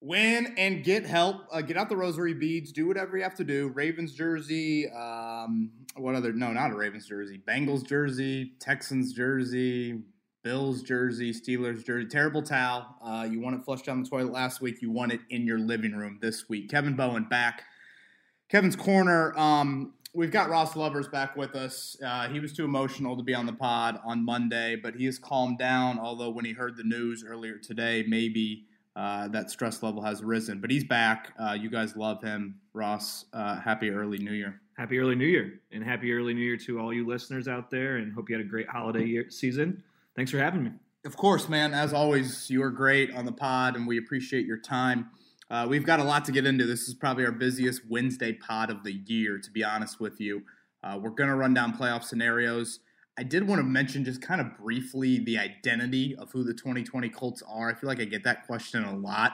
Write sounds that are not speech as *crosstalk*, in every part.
Win and get help. Uh, get out the rosary beads. Do whatever you have to do. Ravens jersey. Um, what other? No, not a Ravens jersey. Bengals jersey. Texans jersey. Bills jersey. Steelers jersey. Terrible towel. Uh, you want it flushed down the toilet last week. You want it in your living room this week. Kevin Bowen back. Kevin's corner. Um, we've got Ross Lovers back with us. Uh, he was too emotional to be on the pod on Monday, but he has calmed down. Although when he heard the news earlier today, maybe uh, that stress level has risen. But he's back. Uh, you guys love him, Ross. Uh, happy early New Year. Happy early New Year, and happy early New Year to all you listeners out there. And hope you had a great holiday year, season. Thanks for having me. Of course, man. As always, you are great on the pod, and we appreciate your time. Uh, we've got a lot to get into. This is probably our busiest Wednesday pod of the year, to be honest with you. Uh, we're going to run down playoff scenarios. I did want to mention just kind of briefly the identity of who the 2020 Colts are. I feel like I get that question a lot.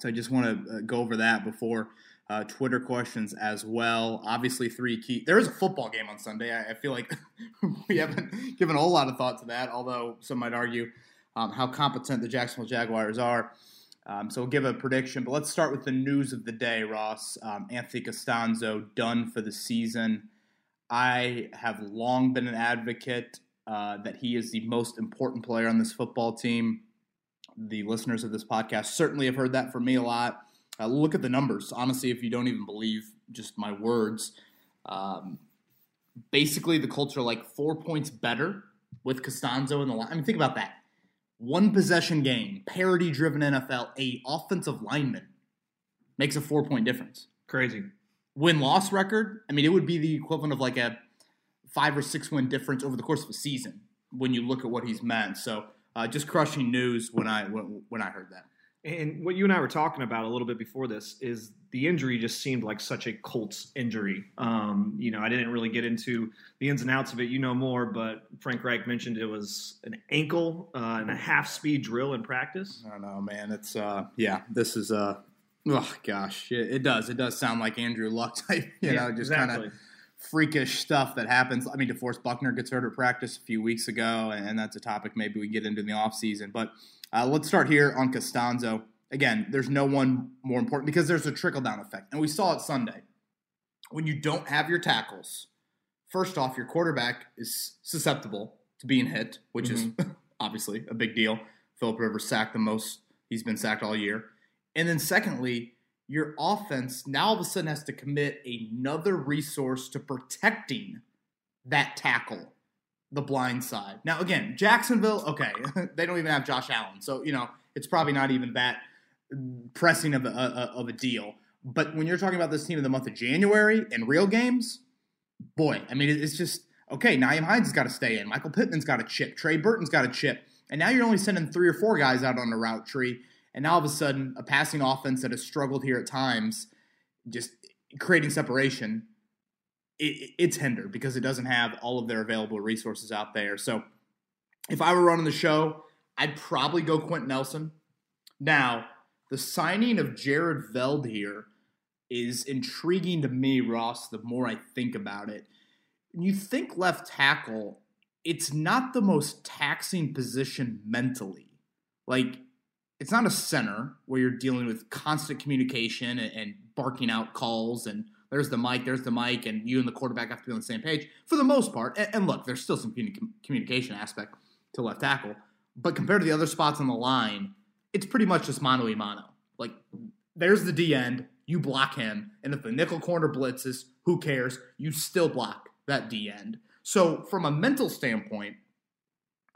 So I just want to uh, go over that before uh, Twitter questions as well. Obviously, three key. There is a football game on Sunday. I, I feel like *laughs* we haven't given a whole lot of thought to that, although some might argue um, how competent the Jacksonville Jaguars are. Um, so we'll give a prediction, but let's start with the news of the day, Ross. Um, Anthony Castonzo done for the season. I have long been an advocate uh, that he is the most important player on this football team. The listeners of this podcast certainly have heard that from me a lot. Uh, look at the numbers. Honestly, if you don't even believe just my words, um, basically the Colts are like four points better with Castonzo in the line. I mean, think about that one possession game, parity driven NFL, a offensive lineman makes a four point difference. Crazy. Win loss record, I mean, it would be the equivalent of like a five or six win difference over the course of a season when you look at what he's meant. So uh, just crushing news when I when, when I heard that. And what you and I were talking about a little bit before this is the injury just seemed like such a Colts injury. Um, you know, I didn't really get into the ins and outs of it. You know more, but Frank Reich mentioned it was an ankle uh, and a half speed drill in practice. I don't know, man. It's uh, yeah, this is uh, oh gosh, it, it does. It does sound like Andrew Luck *laughs* type. You yeah, know, just exactly. kind of freakish stuff that happens. I mean, DeForest Buckner gets hurt at practice a few weeks ago, and that's a topic maybe we get into in the offseason. But uh, let's start here on Castonzo. Again, there's no one more important because there's a trickle down effect. And we saw it Sunday. When you don't have your tackles, first off, your quarterback is susceptible to being hit, which mm-hmm. is *laughs* obviously a big deal. Philip Rivers sacked the most he's been sacked all year. And then secondly, your offense now all of a sudden has to commit another resource to protecting that tackle the blind side. Now, again, Jacksonville, okay, *laughs* they don't even have Josh Allen, so you know it's probably not even that pressing of a, of a deal. But when you're talking about this team in the month of January and real games, boy, I mean, it's just okay. Nyheim Hines has got to stay in. Michael Pittman's got a chip. Trey Burton's got a chip. And now you're only sending three or four guys out on the route tree. And now all of a sudden, a passing offense that has struggled here at times, just creating separation, it, it's hindered because it doesn't have all of their available resources out there. So if I were running the show, I'd probably go Quenton Nelson. Now, the signing of Jared Veldheer is intriguing to me, Ross, the more I think about it. When you think left tackle, it's not the most taxing position mentally. Like, it's not a center where you're dealing with constant communication and, and barking out calls and – there's the mic, there's the mic, and you and the quarterback have to be on the same page for the most part. And, and look, there's still some communication aspect to left tackle, but compared to the other spots on the line, it's pretty much just mano a mano. Like, there's the D end, you block him, and if the nickel corner blitzes, who cares? You still block that D end. So, from a mental standpoint,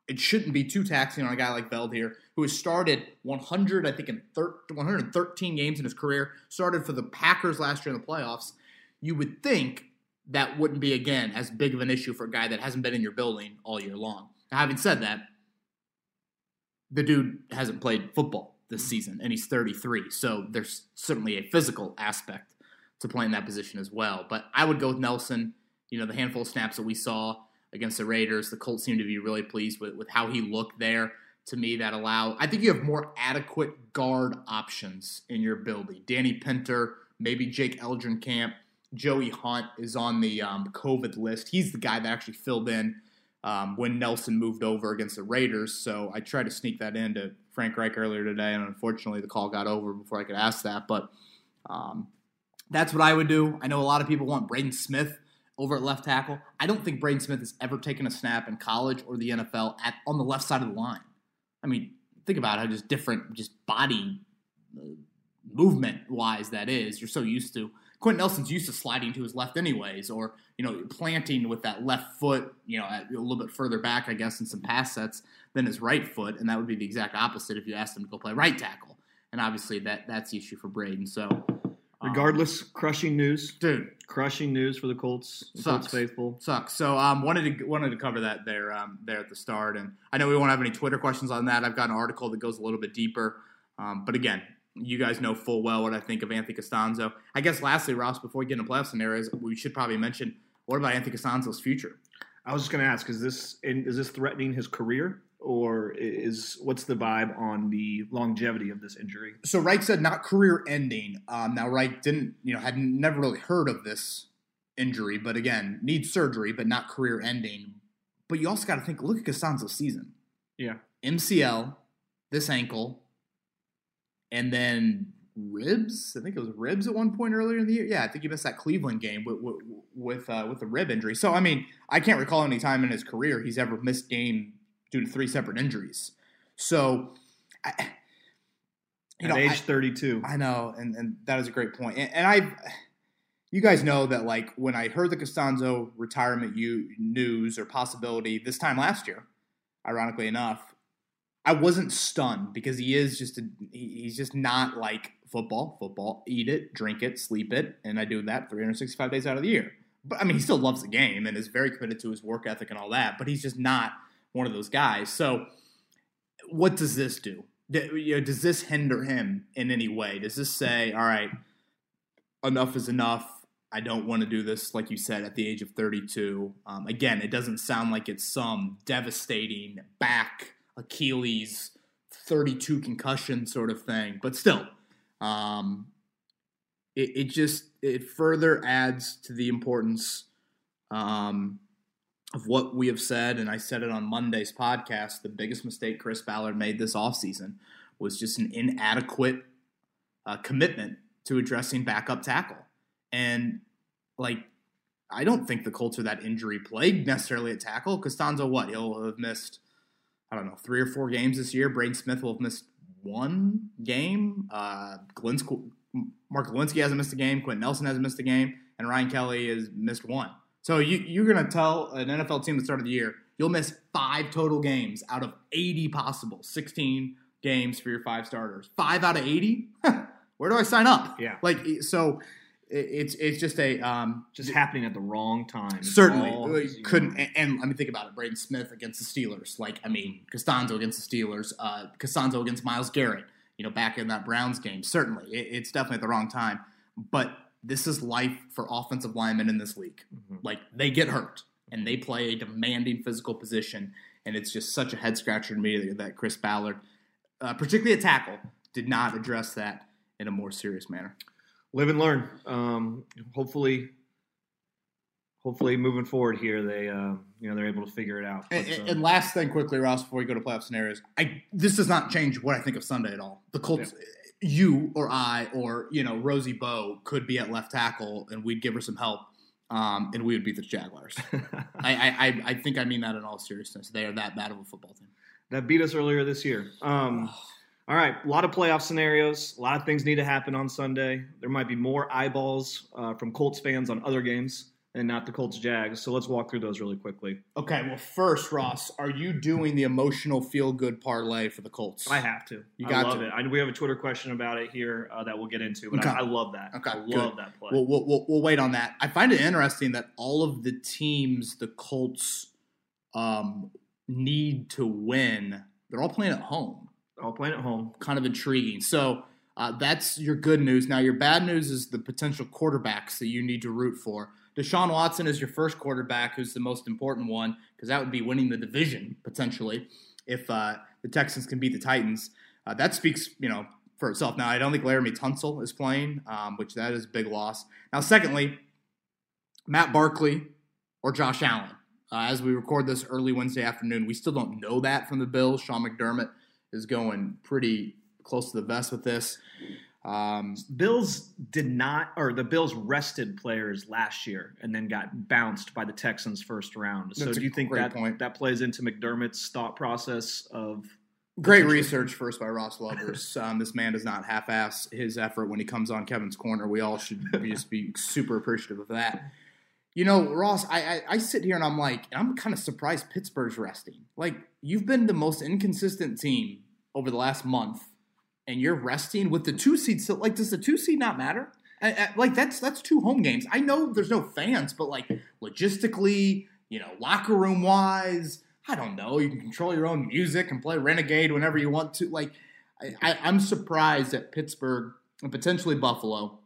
it shouldn't be too taxing on a guy like Veldheer, who has started 100, I think, in thir- 113 games in his career, started for the Packers last year in the playoffs, you would think that wouldn't be again as big of an issue for a guy that hasn't been in your building all year long. Now, having said that, the dude hasn't played football this season and he's 33, so there's certainly a physical aspect to playing that position as well. But I would go with Nelson. You know, the handful of snaps that we saw against the Raiders, the Colts seem to be really pleased with, with how he looked there. To me, that allow I think you have more adequate guard options in your building. Danny Pinter, maybe Jake Camp. Joey Hunt is on the um, COVID list. He's the guy that actually filled in um, when Nelson moved over against the Raiders. So I tried to sneak that into Frank Reich earlier today, and unfortunately the call got over before I could ask that. But um, that's what I would do. I know a lot of people want Braden Smith over at left tackle. I don't think Braden Smith has ever taken a snap in college or the NFL at on the left side of the line. I mean, think about how just different, just body uh, movement wise that is. You're so used to. Quenton Nelson's used to sliding to his left anyways, or you know planting with that left foot, you know, a little bit further back, I guess, in some pass sets than his right foot, and that would be the exact opposite if you asked him to go play right tackle. And obviously, that that's the issue for Braden. So Regardless, um, crushing news, dude. Crushing news for the Colts. Sucks. Colts faithful sucks. So um, wanted to wanted to cover that there um, there at the start, and I know we won't have any Twitter questions on that. I've got an article that goes a little bit deeper, um, but again, you guys know full well what I think of Anthony Castonzo. I guess lastly, Ross, before we get into playoff scenarios, we should probably mention what about Anthony Castonzo's future? I was just going to ask: Is this is this threatening his career? or is what's the vibe on the longevity of this injury? So Reich said not career ending. Um, now Reich didn't, you know, had never really heard of this injury, but again, needs surgery, but not career ending. But you also got to think, look at Castonzo's season. Yeah, MCL, this ankle, and then ribs. I think it was ribs at one point earlier in the year. Yeah, I think he missed that Cleveland game with with with, uh, with a rib injury. So I mean, I can't recall any time in his career he's ever missed game due to three separate injuries. So, I, you At know, age I, 32. I know, and, and that is a great point. And, and I, you guys know that like when I heard the Castonzo retirement you, news or possibility this time last year, ironically enough, I wasn't stunned because he is just a, he's just not like football. Football, eat it, drink it, sleep it, and I do that 365 days out of the year. But I mean, he still loves the game and is very committed to his work ethic and all that. But he's just not one of those guys. So, what does this do? Does this hinder him in any way? Does this say, all right, enough is enough? I don't want to do this, like you said, at the age of 32. Um, again, it doesn't sound like it's some devastating back, Achilles, 32 concussion sort of thing, but still, um, it, it, just it further adds to the importance um, of what we have said, and I said it on Monday's podcast, the biggest mistake Chris Ballard made this offseason was just an inadequate uh, commitment to addressing backup tackle. And, like, I don't think the Colts are that injury plagued necessarily at tackle. Castonzo, what? He'll have missed, I don't know, three or four games this year. Braden Smith will have missed one game. Uh, Mark Glowinski hasn't missed a game. Quenton Nelson hasn't missed a game. And Ryan Kelly has missed one. So you, you're going to tell an NFL team at the start of the year, you'll miss five total games out of 80 possible, 16 games for your five starters. Five out of 80? *laughs* Where do I sign up? Yeah. Like, so it's it's just a um, just happening at the wrong time. It's certainly couldn't. And, and, let me think about it. Braden Smith against the Steelers. Like I mean, Castonzo against the Steelers. Uh, Castonzo against Myles Garrett. You know, back in that Browns game. Certainly, it, it's definitely at the wrong time. But this is life for offensive linemen in this league. Mm-hmm. Like they get hurt and they play a demanding physical position, and it's just such a head scratcher to me that Chris Ballard, uh, particularly a tackle, did not address that in a more serious manner. Live and learn. Um, hopefully, hopefully moving forward here, they uh, you know they're able to figure it out. But, and, uh, and, last thing, quickly, Ross, before we go to playoff scenarios, I this does not change what I think of Sunday at all. The Colts. Yeah you or I or you know Rosie Bowe could be at left tackle and we'd give her some help, um, and we would beat the Jaguars. *laughs* I, I I think I mean that in all seriousness. They are that bad of a football team. That beat us earlier this year. Um, all right, a lot of playoff scenarios. A lot of things need to happen on Sunday. There might be more eyeballs uh, from Colts fans on other games and not the Colts Jags. So let's walk through those really quickly. Okay, well, first, Ross, are you doing the emotional feel good parlay for the Colts? I have to. You got I love to. it. I, we have a Twitter question about it here uh, that we'll get into, but okay. I, I, love that. Okay, I love that play. We'll, we'll, we'll, wait on that. I find it interesting that all of the teams the Colts um, need to win, they're all playing at home. All playing at home. Kind of intriguing. So. Uh, that's your good news. Now, your bad news is the potential quarterbacks that you need to root for. Deshaun Watson is your first quarterback, who's the most important one, because that would be winning the division potentially if uh, the Texans can beat the Titans. Uh, that speaks, you know, for itself. Now, I don't think Laremy Tunsil is playing, um, which that is a big loss. Now, secondly, Matt Barkley or Josh Allen. Uh, as we record this early Wednesday afternoon, we still don't know that from the Bills. Sean McDermott is going pretty close to the vest with this. Um, Bills did not, or the Bills rested players last year and then got bounced by the Texans first round. So do you think that point. that plays into McDermott's thought process of Great research first by Ross Lovers. *laughs* Um, this man does not half-ass his effort when he comes on Kevin's corner. We all should just be super appreciative of that. You know, Ross, I, I, I sit here and I'm like, I'm kind of surprised Pittsburgh's resting. Like, you've been the most inconsistent team over the last month, and you're resting with the two seed. So, like, does the two seed not matter? I, I, like, that's that's two home games. I know there's no fans, but like logistically, you know, locker room wise, I don't know. You can control your own music and play Renegade whenever you want to. Like, I, am surprised that Pittsburgh and potentially Buffalo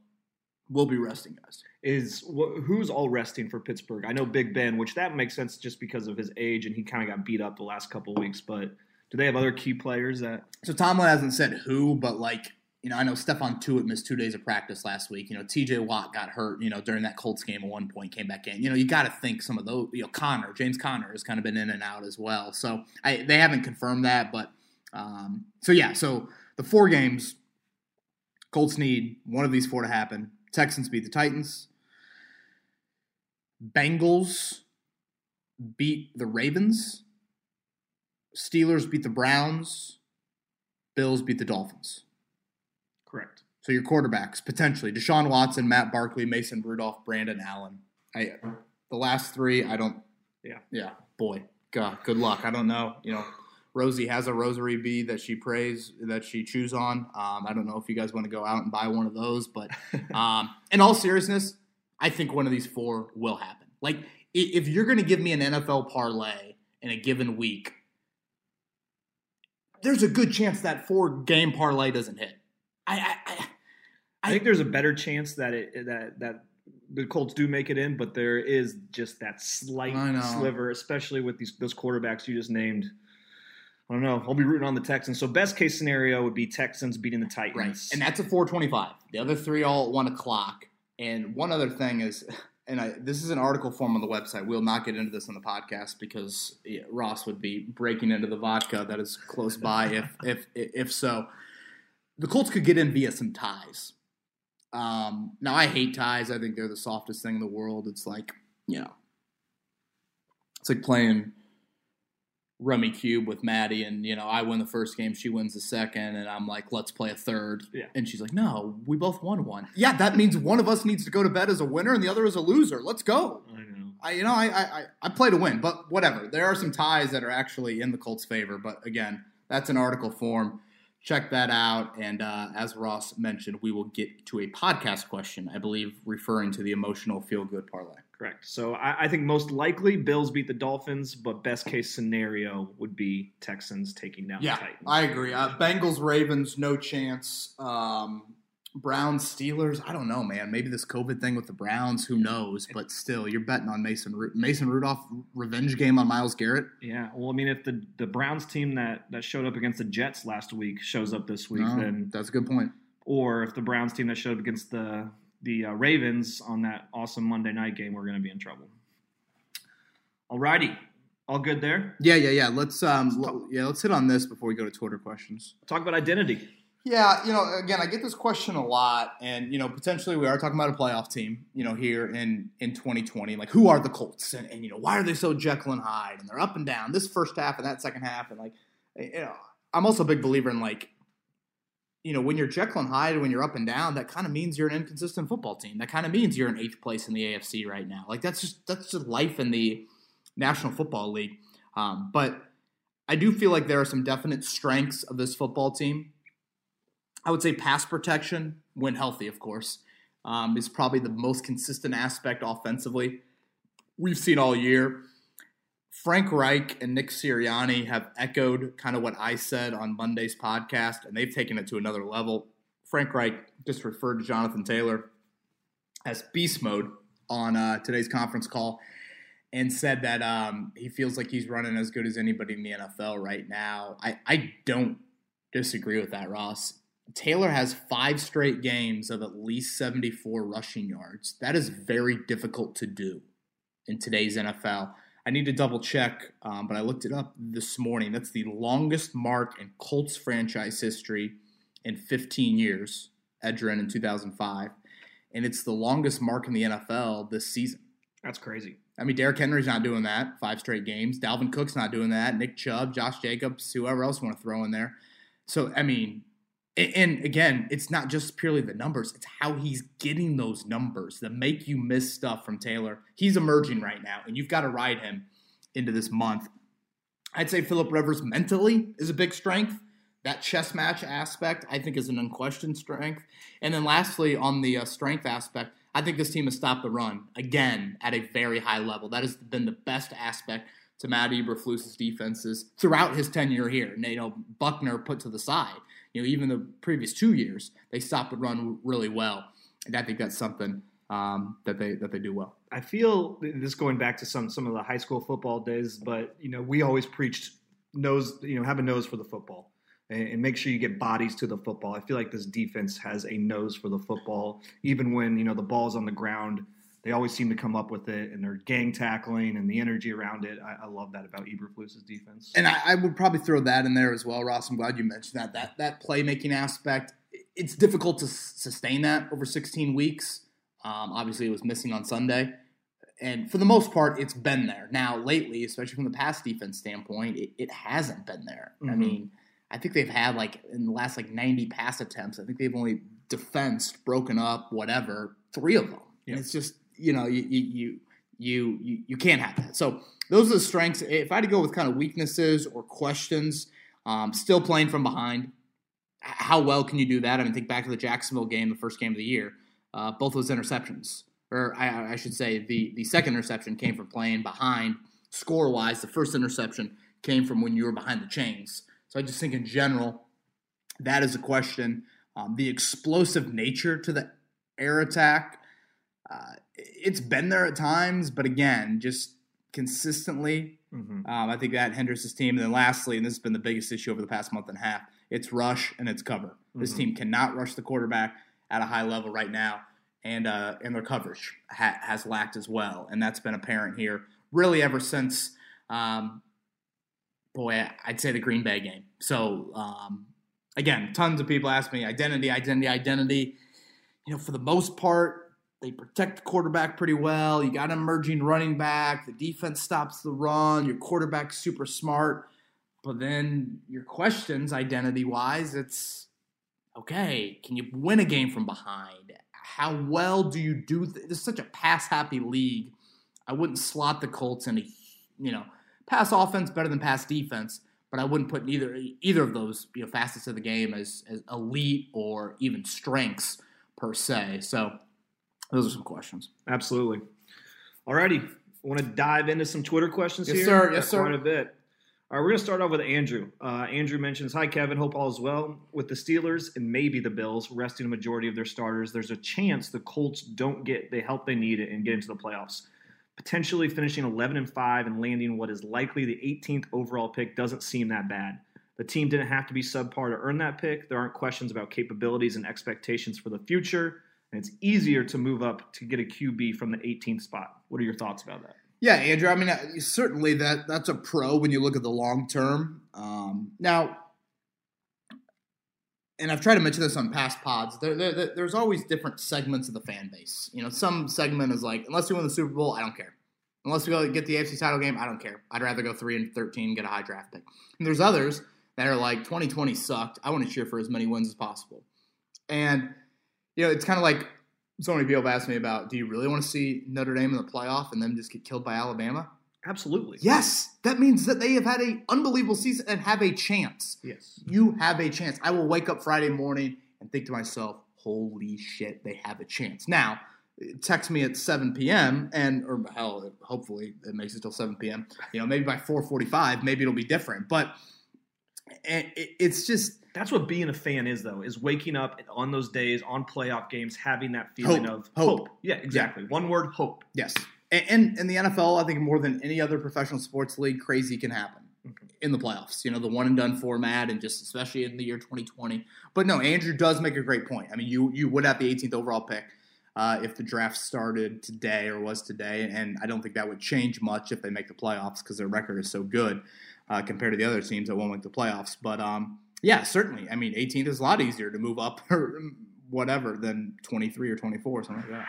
will be resting guys. Is who's all resting for Pittsburgh? I know Big Ben, which that makes sense just because of his age and he kind of got beat up the last couple weeks. But do they have other key players that? So Tomlin hasn't said who, but like you know, I know Stephon Tuitt missed two days of practice last week. You know, T.J. Watt got hurt. You know, during that Colts game at one point, came back in. You know, you got to think some of those. You know, Connor, James Connor has kind of been in and out as well. So I, they haven't confirmed that, but um, so yeah. So the four games, Colts need one of these four to happen. Texans beat the Titans. Bengals beat the Ravens. Steelers beat the Browns. Bills beat the Dolphins. Correct. So your quarterbacks potentially Deshaun Watson, Matt Barkley, Mason Rudolph, Brandon Allen. I the last three, I don't. Yeah. Yeah. Boy, God, good luck. I don't know. You know, Rosie has a rosary bead that she prays that she chews on. Um, I don't know if you guys want to go out and buy one of those, but *laughs* um, in all seriousness, I think one of these four will happen. Like if you're going to give me an NFL parlay in a given week, there's a good chance that four game parlay doesn't hit. I, I, I, I think there's a better chance that it that that the Colts do make it in, but there is just that slight sliver, especially with these those quarterbacks you just named. I don't know. I'll be rooting on the Texans. So best case scenario would be Texans beating the Titans, right? And that's a 425. The other three all at one o'clock. And one other thing is, and I, this is an article form on the website. We'll not get into this on the podcast because yeah, Ross would be breaking into the vodka that is close by if *laughs* if if so the Colts could get in via some ties. Um, now I hate ties. I think they're the softest thing in the world. It's like you know, it's like playing Rummikub with Maddie, and you know I win the first game, she wins the second, and I'm like, let's play a third. Yeah. And she's like, no, we both won one. Yeah, that means one of us needs to go to bed as a winner, and the other as a loser. Let's go. I know. I, you know, I, I I play to win, but whatever. There are some ties that are actually in the Colts' favor, but again, that's an article form check that out. And uh, as Ross mentioned, we will get to a podcast question, I believe, referring to the emotional feel good parlay. Correct. So I, I, think most likely Bills beat the Dolphins, but best case scenario would be Texans taking down yeah, the Titans. I agree. Uh, Bengals, Ravens, no chance. Um, Browns, Steelers. I don't know, man. Maybe this COVID thing with the Browns. Who knows? But still, you're betting on Mason Mason Rudolph revenge game on Myles Garrett. Yeah. Well, I mean, if the the Browns team that that showed up against the Jets last week shows up this week, no, then that's a good point. Or if the Browns team that showed up against the the uh, Ravens on that awesome Monday night game, we're going to be in trouble. All righty. All good there? Yeah, yeah, yeah. Let's um, yeah, let's hit on this before we go to Twitter questions. Talk about identity. Yeah, you know, again, I get this question a lot, and you know, potentially we are talking about a playoff team, you know, here in in 2020. Like, who are the Colts, and, and you know, why are they so Jekyll and Hyde, and they're up and down this first half and that second half, and like, you know, I'm also a big believer in like, you know, when you're Jekyll and Hyde, when you're up and down, that kind of means you're an inconsistent football team. That kind of means you're in eighth place in the AFC right now. Like, that's just that's just life in the National Football League. Um, but I do feel like there are some definite strengths of this football team I would say pass protection, when healthy, of course, um, is probably the most consistent aspect offensively we've seen all year. Frank Reich and Nick Sirianni have echoed kind of what I said on Monday's podcast, and they've taken it to another level. Frank Reich just referred to Jonathan Taylor as beast mode on uh, today's conference call and said that um, he feels like he's running as good as anybody in the NFL right now. I, I don't disagree with that, Ross. Taylor has five straight games of at least 74 rushing yards. That is very difficult to do in today's NFL. I need to double check, um, but I looked it up this morning. That's the longest mark in Colts franchise history in 15 years. Edgerrin in 2005, and it's the longest mark in the NFL this season. That's crazy. I mean, Derrick Henry's not doing that five straight games. Dalvin Cook's not doing that. Nick Chubb, Josh Jacobs, whoever else you want to throw in there. So, I mean, and again, it's not just purely the numbers, it's how he's getting those numbers that make you miss stuff from Taylor. He's emerging right now, and you've got to ride him into this month. I'd say Philip Rivers mentally is a big strength. That chess match aspect, I think, is an unquestioned strength. And then lastly, on the uh, strength aspect, I think this team has stopped the run again at a very high level. That has been the best aspect to Matt Eberflus's defenses throughout his tenure here. You know, Buckner put to the side. You know, even the previous two years, they stopped the run really well, and I think that's something um, that they that they do well. I feel this going back to some some of the high school football days, but you know, we always preached nose, you know, have a nose for the football and, make sure you get bodies to the football. I feel like this defense has a nose for the football, even when you know the ball's on the ground. They always seem to come up with it, and they're gang tackling and the energy around it. I, I love that about Eberflus's defense. And I, I, would probably throw that in there as well, Ross. I'm glad you mentioned that. That that playmaking aspect. It's difficult to sustain that over 16 weeks. Um, obviously, it was missing on Sunday and for the most part, it's been there. Now, lately, especially from the pass defense standpoint, it, it hasn't been there. Mm-hmm. I mean, I think they've had like in the last like 90 pass attempts, I think they've only defensed, broken up, whatever, three of them. Yep. And it's just, you know, you, you, you, you, can't have that. So those are the strengths. If I had to go with kind of weaknesses or questions, um, still playing from behind, how well can you do that? I mean, think back to the Jacksonville game, the first game of the year. Uh, both those interceptions, or I, I, should say, the the second interception came from playing behind score wise. The first interception came from when you were behind the chains. So I just think in general, that is a question. Um, the explosive nature to the air attack, uh, it's been there at times, but again, just consistently, mm-hmm. um, I think that hinders his team. And then lastly, and this has been the biggest issue over the past month and a half, it's rush and it's cover. Mm-hmm. This team cannot rush the quarterback at a high level right now, and uh, and their coverage ha- has lacked as well, and that's been apparent here really ever since um, boy, I'd say the Green Bay game. So um, again, tons of people ask me identity, identity, identity. You know, for the most part, they protect the quarterback pretty well. You got an emerging running back. The defense stops the run. Your quarterback's super smart. But then your questions, identity wise, it's okay. Can you win a game from behind? How well do you do? Th- this is such a pass happy league. I wouldn't slot the Colts in a, you know, pass offense better than pass defense, but I wouldn't put either either of those you know facets of the game as, as elite or even strengths per se. So those are some questions. Absolutely. All Alrighty, want to dive into some Twitter questions here? yes, here? Sir. Yes, sir. Quite a bit. All right, we're going to start off with Andrew. Uh, Andrew mentions, "Hi Kevin, hope all is well. With the Steelers and maybe the Bills resting a majority of their starters, there's a chance the Colts don't get the help they need and get into the playoffs potentially finishing 11 and 5 and landing what is likely the 18th overall pick doesn't seem that bad. The team didn't have to be subpar to earn that pick. There aren't questions about capabilities and expectations for the future, and it's easier to move up to get a QB from the 18th spot. What are your thoughts about that? Yeah, Andrew. I mean, uh, certainly that that's a pro when you look at the long term. Um, now, and I've tried to mention this on past pods. There, there, there's always different segments of the fan base. You know, some segment is like, unless you win the Super Bowl, I don't care. Unless we go get the AFC title game, I don't care. I'd rather go three and thirteen get a high draft pick. And there's others that are like 2020 sucked. I want to cheer for as many wins as possible. And you know, it's kind of like so many people have asked me about: Do you really want to see Notre Dame in the playoff and then just get killed by Alabama? Absolutely. Yes, that means that they have had an unbelievable season and have a chance. Yes, you have a chance. I will wake up Friday morning and think to myself, "Holy shit, they have a chance." Now, text me at 7 p.m. and or hell, hopefully it makes it till 7 p.m. You know, maybe by 4:45, maybe it'll be different. But eh, it's just that's what being a fan is, though, is waking up on those days on playoff games, having that feeling hope. of hope. hope. Yeah, exactly. Yeah. One word: hope. Yes. And in the NFL, I think more than any other professional sports league, crazy can happen mm-hmm. in the playoffs. You know, the one and done format, and just especially in the year 2020. But no, Andrew does make a great point. I mean, you you would have the 18th overall pick. uh, if the draft started today or was today. And I don't think that would change much if they make the playoffs because their record is so good uh, compared to the other teams that won't make the playoffs. But um, yeah, certainly. I mean, 18th is a lot easier to move up *laughs* or whatever than 23 or 24, or something like that.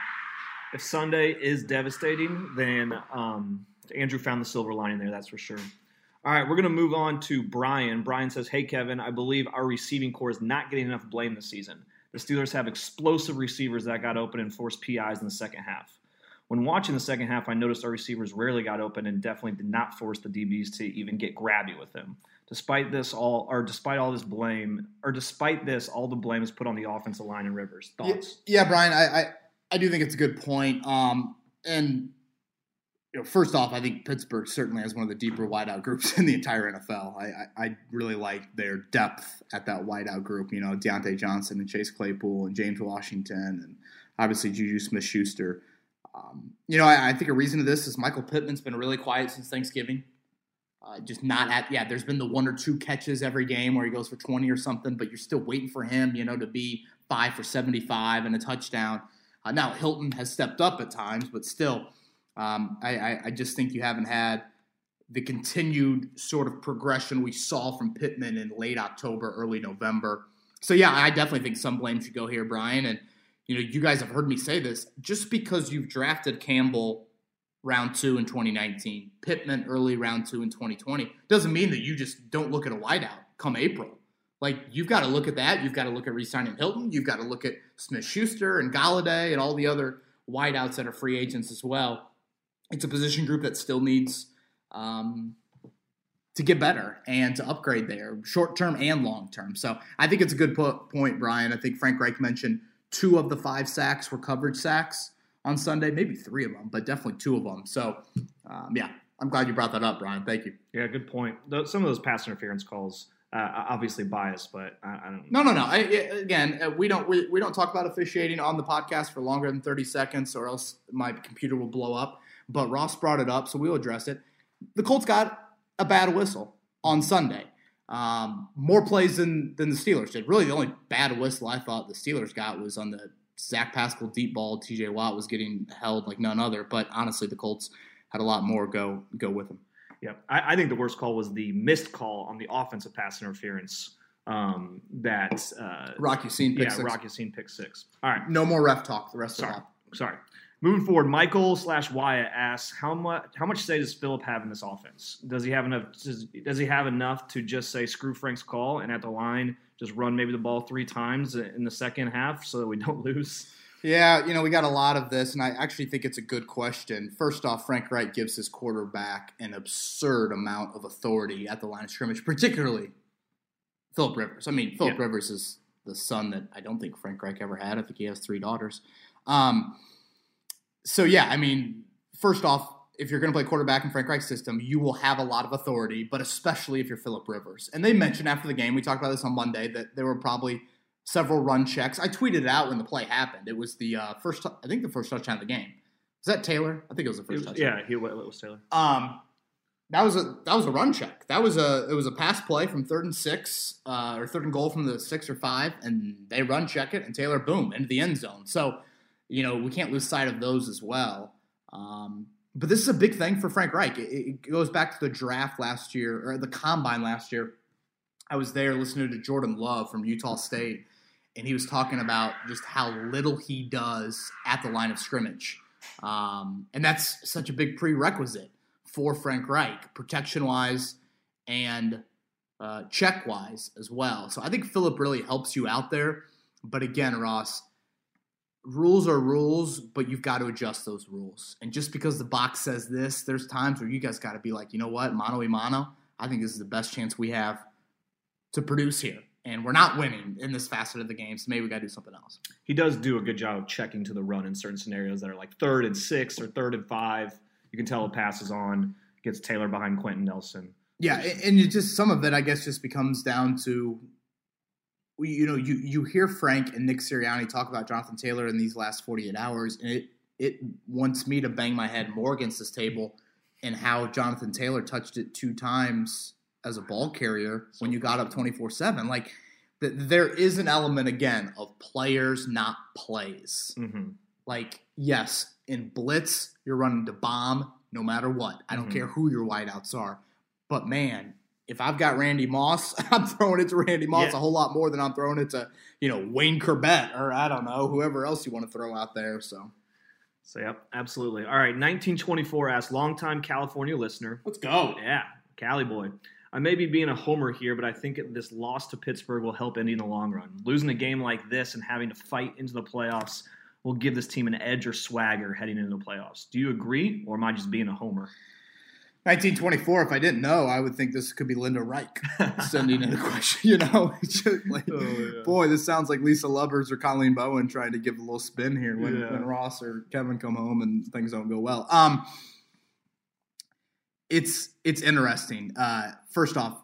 If Sunday is devastating, then um, Andrew found the silver lining there, that's for sure. All right, we're going to move on to Brian. Brian says, Hey, Kevin, I believe our receiving core is not getting enough blame this season. The Steelers have explosive receivers that got open and forced PIs in the second half. When watching the second half, I noticed our receivers rarely got open and definitely did not force the DBs to even get grabby with them. Despite this all, or despite all this blame, or despite this, all the blame is put on the offensive line and Rivers. Thoughts? Yeah, yeah Brian, I, I, I do think it's a good point. Um, and you know, first off, I think Pittsburgh certainly has one of the deeper wideout groups *laughs* in the entire NFL. I, I, I, really like their depth at that wideout group. You know, Diontae Johnson and Chase Claypool and James Washington and obviously Juju Smith Schuster. Um, you know, I, I, think a reason to this is Michael Pittman's been really quiet since Thanksgiving. Uh, just not at yeah. There's been the one or two catches every game where he goes for 20 or something, but you're still waiting for him, you know, to be five for 75 and a touchdown. Uh, now Hilton has stepped up at times, but still um, I, I, I, just think you haven't had the continued sort of progression we saw from Pittman in late October, early November. So yeah, I definitely think some blame should go here, Brian. And you know, you guys have heard me say this. Just because you've drafted Campbell round two in 2019, Pittman early round two in 2020, doesn't mean that you just don't look at a wideout come April. Like you've got to look at that. You've got to look at re-signing Hilton. You've got to look at Smith Schuster and Golladay and all the other wideouts that are free agents as well it's a position group that still needs um, to get better and to upgrade there, short term and long term. So I think it's a good po- point, Brian. I think Frank Reich mentioned two of the five sacks were coverage sacks on Sunday, maybe three of them, but definitely two of them. So um, yeah, I'm glad you brought that up, Brian. Thank you. Yeah, good point. Some of those pass interference calls. Uh, obviously biased, but I, I don't. No, no, no. I, again, uh, we don't we, we don't talk about officiating on the podcast for longer than thirty seconds, or else my computer will blow up but Ross brought it up, so we'll address it. The Colts got a bad whistle on Sunday. Um, more plays than, than the Steelers did. Really, the only bad whistle I thought the Steelers got was on the Zach Pascal deep ball. T.J. Watt was getting held like none other. But honestly, the Colts had a lot more go go with them. Yeah, I, I think the worst call was the missed call on the offensive pass interference. Um, that uh, Rock Ya-Sin pick yeah, six. Rock Ya-Sin pick six. All right, no more ref talk. The rest sorry, of the time, sorry. Moving forward, Michael slash Wyatt asks how much how much say does Philip have in this offense? Does he have enough? Does, does, he have enough to just say screw Frank's call and at the line just run maybe the ball three times in the second half so that we *laughs* don't lose? Yeah, you know we got a lot of this, and I actually think it's a good question. First off, Frank Reich gives his quarterback an absurd amount of authority at the line of scrimmage, particularly Philip Rivers. I mean, Philip yeah. Rivers is the son that I don't think Frank Reich ever had. I think he has three daughters. Um, so yeah, I mean, first off, if you're going to play quarterback in Frank Reich's system, you will have a lot of authority, but especially if you're Philip Rivers. And they mentioned after the game, we talked about this on Monday, that there were probably several run checks. I tweeted it out when the play happened. It was the uh, first, I think the first touchdown of the game. Was that Taylor? I think it was the first was, touchdown. Yeah, he, it was Taylor. Um, that was a that was a run check. That was a it was a pass play from third and six uh, or third and goal from the six or five, and they run check it, and Taylor boom into the end zone. So you know, we can't lose sight of those as well. Um, but this is a big thing for Frank Reich. It, it, goes back to the draft last year or the combine last year. I was there listening to Jordan Love from Utah State, and he was talking about just how little he does at the line of scrimmage. Um, and that's such a big prerequisite for Frank Reich, protection wise and uh, check wise as well. So I think Philip really helps you out there. But again, Ross, rules are rules, but you've got to adjust those rules. And just because the box says this, there's times where you guys got to be like, you know what, mano a mano, I think this is the best chance we have to produce here. And we're not winning in this facet of the game, so maybe we got to do something else. He does do a good job of checking to the run in certain scenarios that are like third and six or third and five. You can tell it passes on, gets Taylor behind Quenton Nelson. Yeah, and it just some of it, I guess, just becomes down to you know, you you hear Frank and Nick Sirianni talk about Jonathan Taylor in these last 48 hours, and it it wants me to bang my head more against this table and how Jonathan Taylor touched it two times as a ball carrier when you got up 24 7. Like, there is an element, again, of players, not plays. Mm-hmm. Like, yes, in blitz, you're running to bomb no matter what. I don't mm-hmm. care who your wideouts are. But man, if I've got Randy Moss, *laughs* I'm throwing it to Randy Moss yeah. a whole lot more than I'm throwing it to, you know, Wayne Chrebet or I don't know, whoever else you want to throw out there. So so yep, absolutely. All right, 1924 asks longtime California listener. Let's go. Yeah, Cali boy. I may be being a homer here, but I think this loss to Pittsburgh will help Indy in the long run. Losing a game like this and having to fight into the playoffs will give this team an edge or swagger heading into the playoffs. Do you agree, or am I just being a homer? 1924. If I didn't know, I would think this could be Linda Reich *laughs* sending in a question. You know, *laughs* like, oh, yeah. boy, this sounds like Lisa Lovers or Colleen Bowen trying to give a little spin here when, yeah. when Ross or Kevin come home and things don't go well. Um, it's it's interesting. Uh, first off,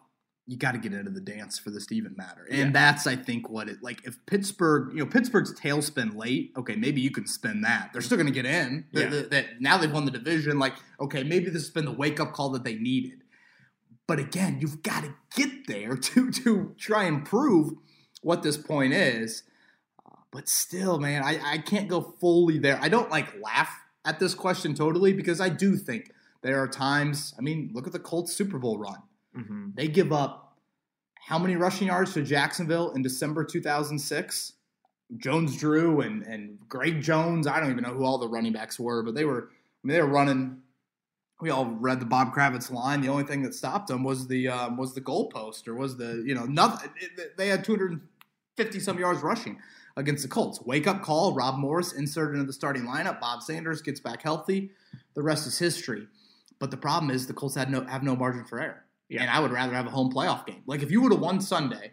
you got to get into the dance for this to even matter. And yeah. that's, I think, what it like. If Pittsburgh, you know, Pittsburgh's tailspin late, okay, maybe you can spin that. They're still going to get in. Yeah. That now they've won the division. Like, okay, maybe this has been the wake up call that they needed. But again, you've got to get there *laughs* to to try and prove what this point is. Uh, but still, man, I, I can't go fully there. I don't like laugh at this question totally because I do think there are times. I mean, look at the Colts Super Bowl run Mm-hmm. They give up how many rushing yards to Jacksonville in December 2006? Jones Drew and, and Greg Jones. I don't even know who all the running backs were, but they were I mean, they were running. We all read the Bob Kravitz line. The only thing that stopped them was the um, was the goalpost or was the you know nothing. They had 250 some yards rushing against the Colts. Wake up call. Rob Morris inserted into the starting lineup. Bob Sanders gets back healthy. The rest is history. But the problem is the Colts had no have no margin for error. Yeah. And I would rather have a home playoff game. Like if you would have won Sunday,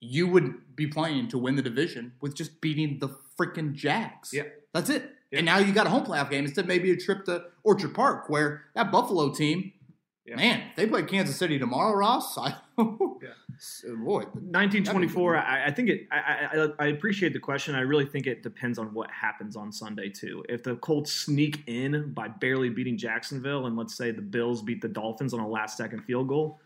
you would be playing to win the division with just beating the freaking Jags. Yeah. That's it. Yeah. And now you got a home playoff game instead of maybe a trip to Orchard Park where that Buffalo team yeah. Man, they play Kansas City tomorrow, Ross. I, *laughs* yeah. Boy, 1924. I, I, think it. I, I, I, appreciate the question. I really think it depends on what happens on Sunday too. If the Colts sneak in by barely beating Jacksonville, and let's say the Bills beat the Dolphins on a last-second field goal,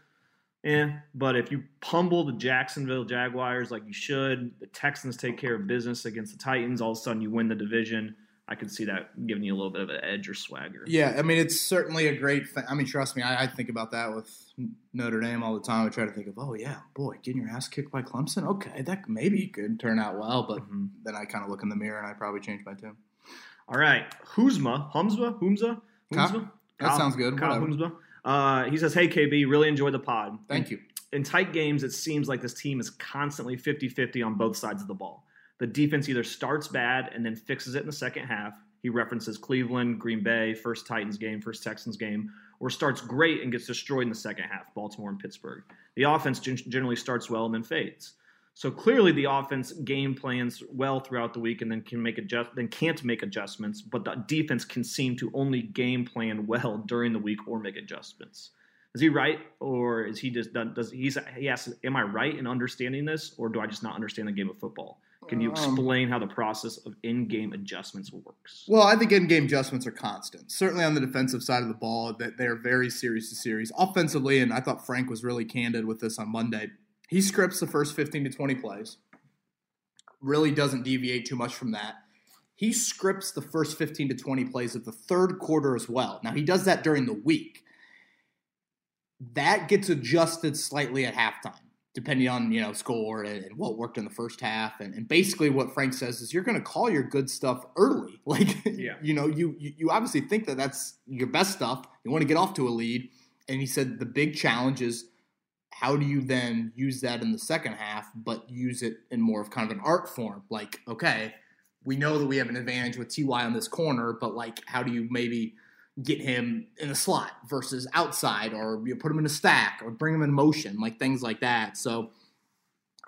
eh. But if you pummel the Jacksonville Jaguars like you should, the Texans take care of business against the Titans. All of a sudden, you win the division I could see that giving you a little bit of an edge or swagger. Yeah, I mean, it's certainly a great thing. I mean, trust me, I, I, think about that with Notre Dame all the time. I try to think of, oh, yeah, boy, getting your ass kicked by Clemson? Okay, that maybe could turn out well, but mm-hmm. then I kind of look in the mirror and I probably change my tune. All right, Huzma, Humzma, Humza, Humzma? That sounds good. Kyle Humzma. Uh, he says, hey, KB, really enjoyed the pod. Thank you. In tight games, it seems like this team is constantly 50 50 on both sides of the ball. The defense either starts bad and then fixes it in the second half, he references Cleveland, Green Bay, first Titans game, first Texans game, or starts great and gets destroyed in the second half, Baltimore and Pittsburgh. The offense generally starts well and then fades. So clearly, the offense game plans well throughout the week and then can make adjust, then can't make adjustments. But the defense can seem to only game plan well during the week or make adjustments. Is he right, or is he just done? Does he's he asks, "Am I right in understanding this, or do I just not understand the game of football?" Can you um, explain um, how the process of in-game adjustments works? Well, I think in-game adjustments are constant. Certainly on the defensive side of the ball, that they are very series to series. Offensively, and I thought Frank was really candid with this on Monday. He scripts the first 15 to 20 plays. Really doesn't deviate too much from that. He scripts the first 15 to 20 plays of the third quarter as well. Now he does that during the week. That gets adjusted slightly at halftime depending on you know score and, and, what worked in the first half. And, and basically what frank says is you're going to call your good stuff early. *laughs* Like yeah. you know you, you obviously think that that's your best stuff. You want to get off to a lead. And he said the big challenge is how do you then use that in the second half but use it in more of kind of an art form? Like okay we know that we have an advantage with ty on this corner but like how do you maybe get him in a slot versus outside, or you put him in a stack, or bring him in motion, like things like that. So,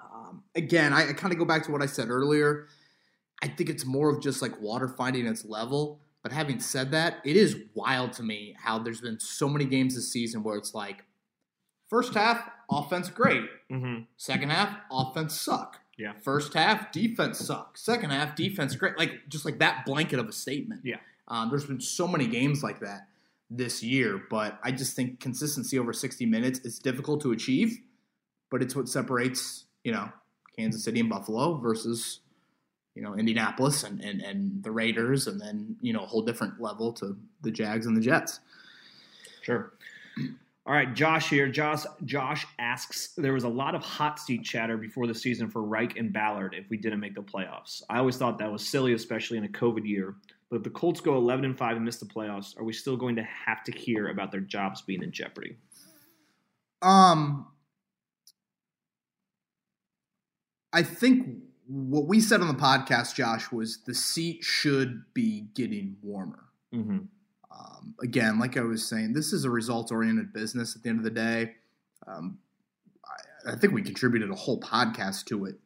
um, again, I, I kind of go back to what I said earlier. I think it's more of just like water finding its level. But having said that, it is wild to me how there's been so many games this season where it's like, first half, offense great. Mm-hmm. Second half, offense suck. Yeah. First half, defense suck. Second half, defense great. Like just like that blanket of a statement. Yeah. Um, there's been so many games like that this year, but I just think consistency over 60 minutes is difficult to achieve, but it's what separates, you know, Kansas City and Buffalo versus you know Indianapolis and, and and the Raiders, and then you know a whole different level to the Jags and the Jets. Sure. All right, Josh here. Josh Josh asks, there was a lot of hot seat chatter before the season for Reich and Ballard if we didn't make the playoffs. I always thought that was silly, especially in a COVID year. But if the Colts go 11 and 5 and miss the playoffs, are we still going to have to hear about their jobs being in jeopardy? Um, I think what we said on the podcast, Josh, was the seat should be getting warmer. Mm-hmm. Um, again, like I was saying, this is a results oriented business at the end of the day. Um, I, I, think we contributed a whole podcast to it.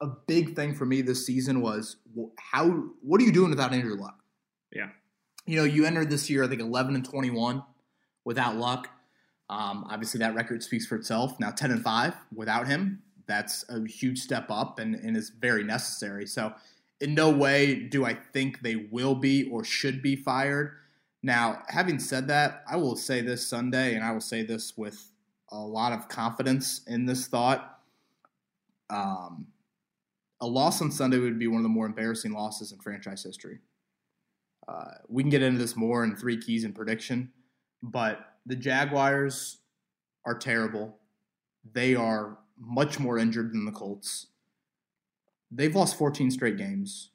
A big thing for me this season was how what are you doing without Andrew Luck? Yeah. You know, you entered this year, I think, 11 and 21 without Luck. Um, obviously, that record speaks for itself. Now, 10 and 5 without him, that's a huge step up and, and is very necessary. So, in no way do I think they will be or should be fired. Now, having said that, I will say this Sunday, and I will say this with a lot of confidence in this thought. Um, a loss on Sunday would be one of the more embarrassing losses in franchise history. Uh, we can get into this more in three keys and prediction, but the Jaguars are terrible. They are much more injured than the Colts. They've lost 14 straight games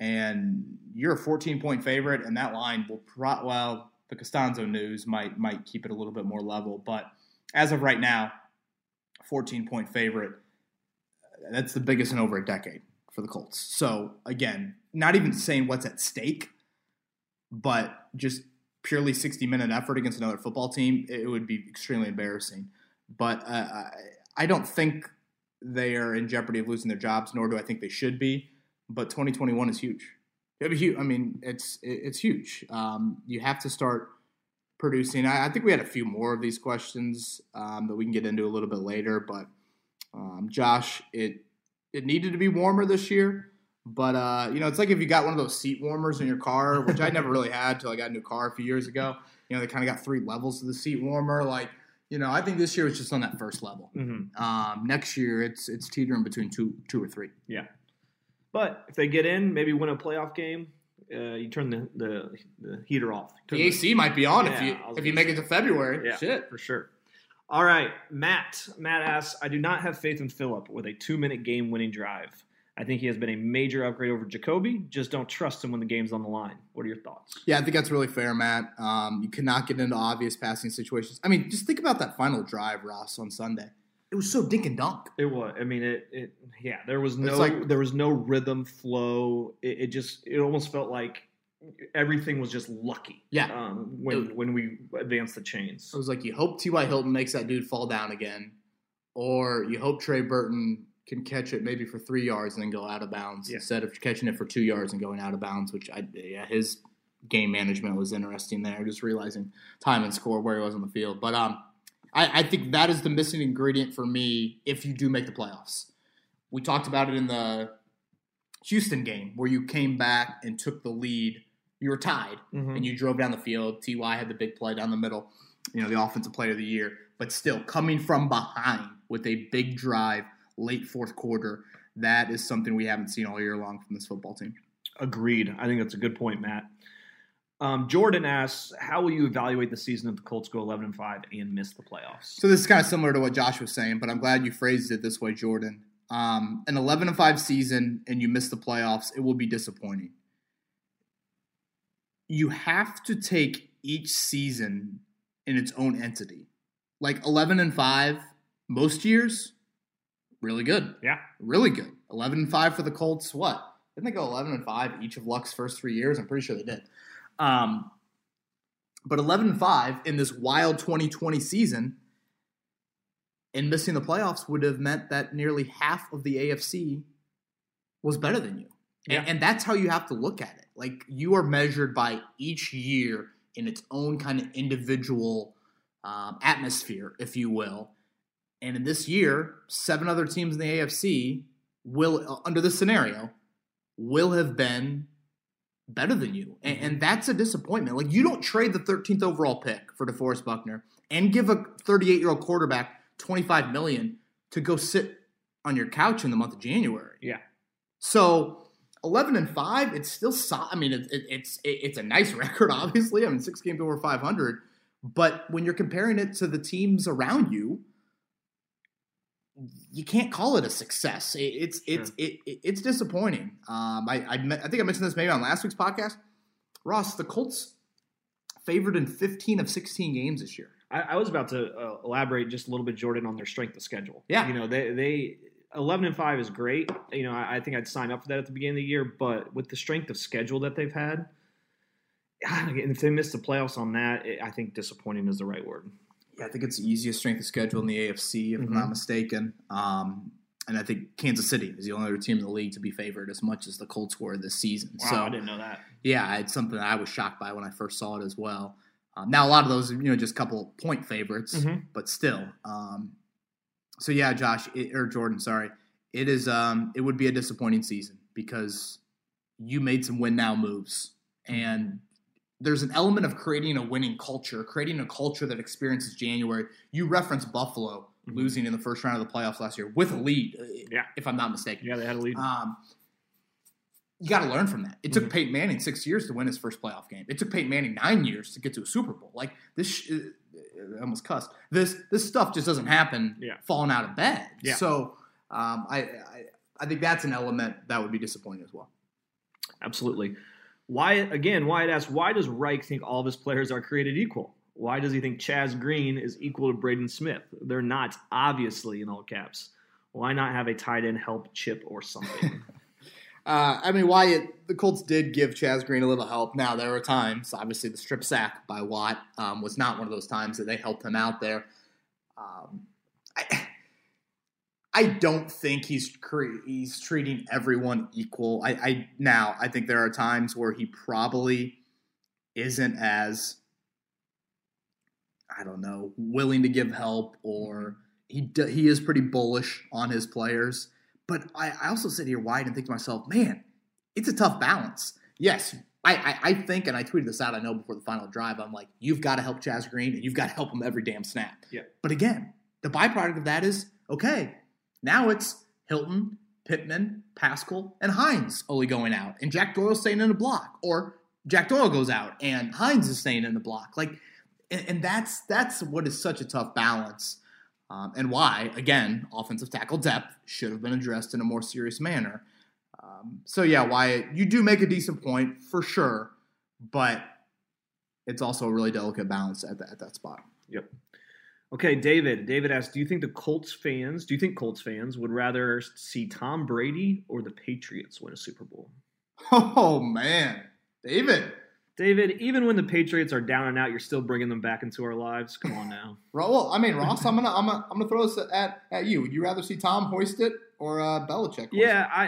and you're a 14 point favorite, and that line will pro- well the Castonzo news might might keep it a little bit more level, but as of right now, 14 point favorite. That's the biggest in over a decade for the Colts. So again, not even saying what's at stake, but just purely 60 minute effort against another football team, it would be extremely embarrassing. But uh, I don't think they are in jeopardy of losing their jobs, nor do I think they should be but 2021 is huge. huge I mean, it's it's huge. Um, you have to start producing. I, I, think we had a few more of these questions um, that we can get into a little bit later. But um, Josh, it it needed to be warmer this year. But uh, you know, it's like if you got one of those seat warmers in your car, which I never really had till I got a new car a few years ago. You know, they kind of got three levels to the seat warmer. Like, you know, I think this year was just on that first level. Mm-hmm. Um, next year, it's it's teetering between two two or three. Yeah. But if they get in, maybe win a playoff game, uh, you turn the, the, the heater off. Turn the AC the, might be on yeah, if you if you make it to February. Yeah, Shit, for sure. All right, Matt. Matt asks, I do not have faith in Philip with a two minute game winning drive. I think he has been a major upgrade over Jacoby. Just don't trust him when the game's on the line. What are your thoughts? Yeah, I think that's really fair, Matt. Um, you cannot get into obvious passing situations. I mean, just think about that final drive, Ross, on Sunday it was so dink and dunk. It was. I mean, it. it yeah, there was no. Like, there was no rhythm flow. It, it, just. It almost felt like everything was just lucky. Yeah. Um, when it, when we advanced the chains, it was like you hope T.Y. Hilton makes that dude fall down again, or you hope Trey Burton can catch it maybe for three yards and then go out of bounds yeah. instead of catching it for two yards and going out of bounds. Which I yeah his game management was interesting there. Just realizing time and score where he was on the field, but um I, I think that is the missing ingredient for me if you do make the playoffs. We talked about it in the Houston game where you came back and took the lead. You were tied mm-hmm. and you drove down the field. Ty had the big play down the middle. You know the offensive player of the year, but still coming from behind with a big drive late fourth quarter. That is something we haven't seen all year long from this football team. Agreed. I think that's a good point, Matt. Um, Jordan asks, "How will you evaluate the season if the Colts go 11 and 5 and miss the playoffs?" So this is kind of similar to what Josh was saying, but I'm glad you phrased it this way, Jordan. Um, an 11 and 5 season and you miss the playoffs, it will be disappointing. You have to take each season in its own entity. Like 11 and 5 most years, really good. Yeah, really good. 11 and 5 for the Colts. What? Didn't they go 11 and 5 each of Luck's first three years? I'm pretty sure they did. Um, but 11 and 5 in this wild 2020 season and missing the playoffs would have meant that nearly half of the AFC was better than you. Yeah. And, and that's how you have to look at it. Like you are measured by each year in its own kind of individual um, atmosphere, if you will. And in this year, seven other teams in the AFC will, uh, under this scenario, will have been better than you. And, mm-hmm. and, that's a disappointment. Like you don't trade the 13th overall pick for DeForest Buckner and give a 38 year old quarterback 25 million to go sit on your couch in the month of January. Yeah. So eleven and five. It's still. So, I mean, it, it, it's it, it's a nice *laughs* record. Obviously, I mean, six games over five hundred. But when you're comparing it to the teams around you, you can't call it a success. It, it's sure. it's it, it's disappointing. Um, I, I, I think I mentioned this maybe on last week's podcast. Ross, the Colts favored in 15 of 16 games this year. I, I was about to uh, elaborate just a little bit, Jordan, on their strength of schedule. Yeah, you know they they 11 and 5 is great. You know, I, I, think I'd sign up for that at the beginning of the year, but with the strength of schedule that they've had, *sighs* if they miss the playoffs on that, I think disappointing is the right word. Yeah, I think it's the easiest strength of schedule in the AFC, if mm-hmm. I'm not mm-hmm. mistaken. Um, and I think Kansas City is the only other team in the league to be favored as much as the Colts were this season. Wow, so I didn't know that. Yeah, it's something that I was shocked by when I first saw it as well. Um, now a lot of those, you know, just a couple point favorites, mm-hmm. but still. Um, so yeah, Josh it, or Jordan, sorry, it is. Um, it would be a disappointing season because you made some win now moves, and there's an element of creating a winning culture, creating a culture that experiences January. You referenced Buffalo mm-hmm. losing in the first round of the playoffs last year with a lead, uh, yeah. if I'm not mistaken. Yeah, they had a lead. Um, you got to learn from that. It took mm-hmm. Peyton Manning six years to win his first playoff game. It took Peyton Manning nine years to get to a Super Bowl. Like this, uh, almost cussed. This this stuff just doesn't happen yeah. falling out of bed. Yeah. So um, I, I I think that's an element that would be disappointing as well. Absolutely. Why again? Wyatt asks why does Reich think all of his players are created equal? Why does he think Chaz Green is equal to Braden Smith? They're not, obviously, in all caps. Why not have a tight end help chip or something? *laughs* uh, I mean, Wyatt, the Colts did give Chaz Green a little help. Now, there were times, obviously, the strip sack by Watt um, was not one of those times that they helped him out there. Um, I, I don't think he's cre- he's treating everyone equal. I, I now I think there are times where he probably isn't as I don't know willing to give help or he he is pretty bullish on his players. But I, I also sit here Wyatt and think to myself, man, it's a tough balance. Yes, I, I, I, think, and I tweeted this out, I know before the final drive, I'm like, you've got to help Chaz Green and you've got to help him every damn snap. Yeah. But again, the byproduct of that is, okay, now it's Hilton, Pittman, Pascal, and Hines only going out, and Jack Doyle staying in the block, or Jack Doyle goes out and Hines is staying in the block. Like, and, and that's that's what is such a tough balance, um, and Wyatt again offensive tackle depth should have been addressed in a more serious manner. Um, so yeah, why you do make a decent point for sure, but it's also a really delicate balance at, the, at that spot. Yep. Okay, David. David asks, do you think the Colts fans, do you think Colts fans would rather see Tom Brady or the Patriots win a Super Bowl? *laughs* Oh man, David. David, even when the Patriots are down and out, you're still bringing them back into our lives. Come on now. *laughs* well, I mean, Ross, I'm gonna, I'm gonna, I'm gonna throw this at, at you. Would you rather see Tom hoist it or uh, Belichick? Yeah, I,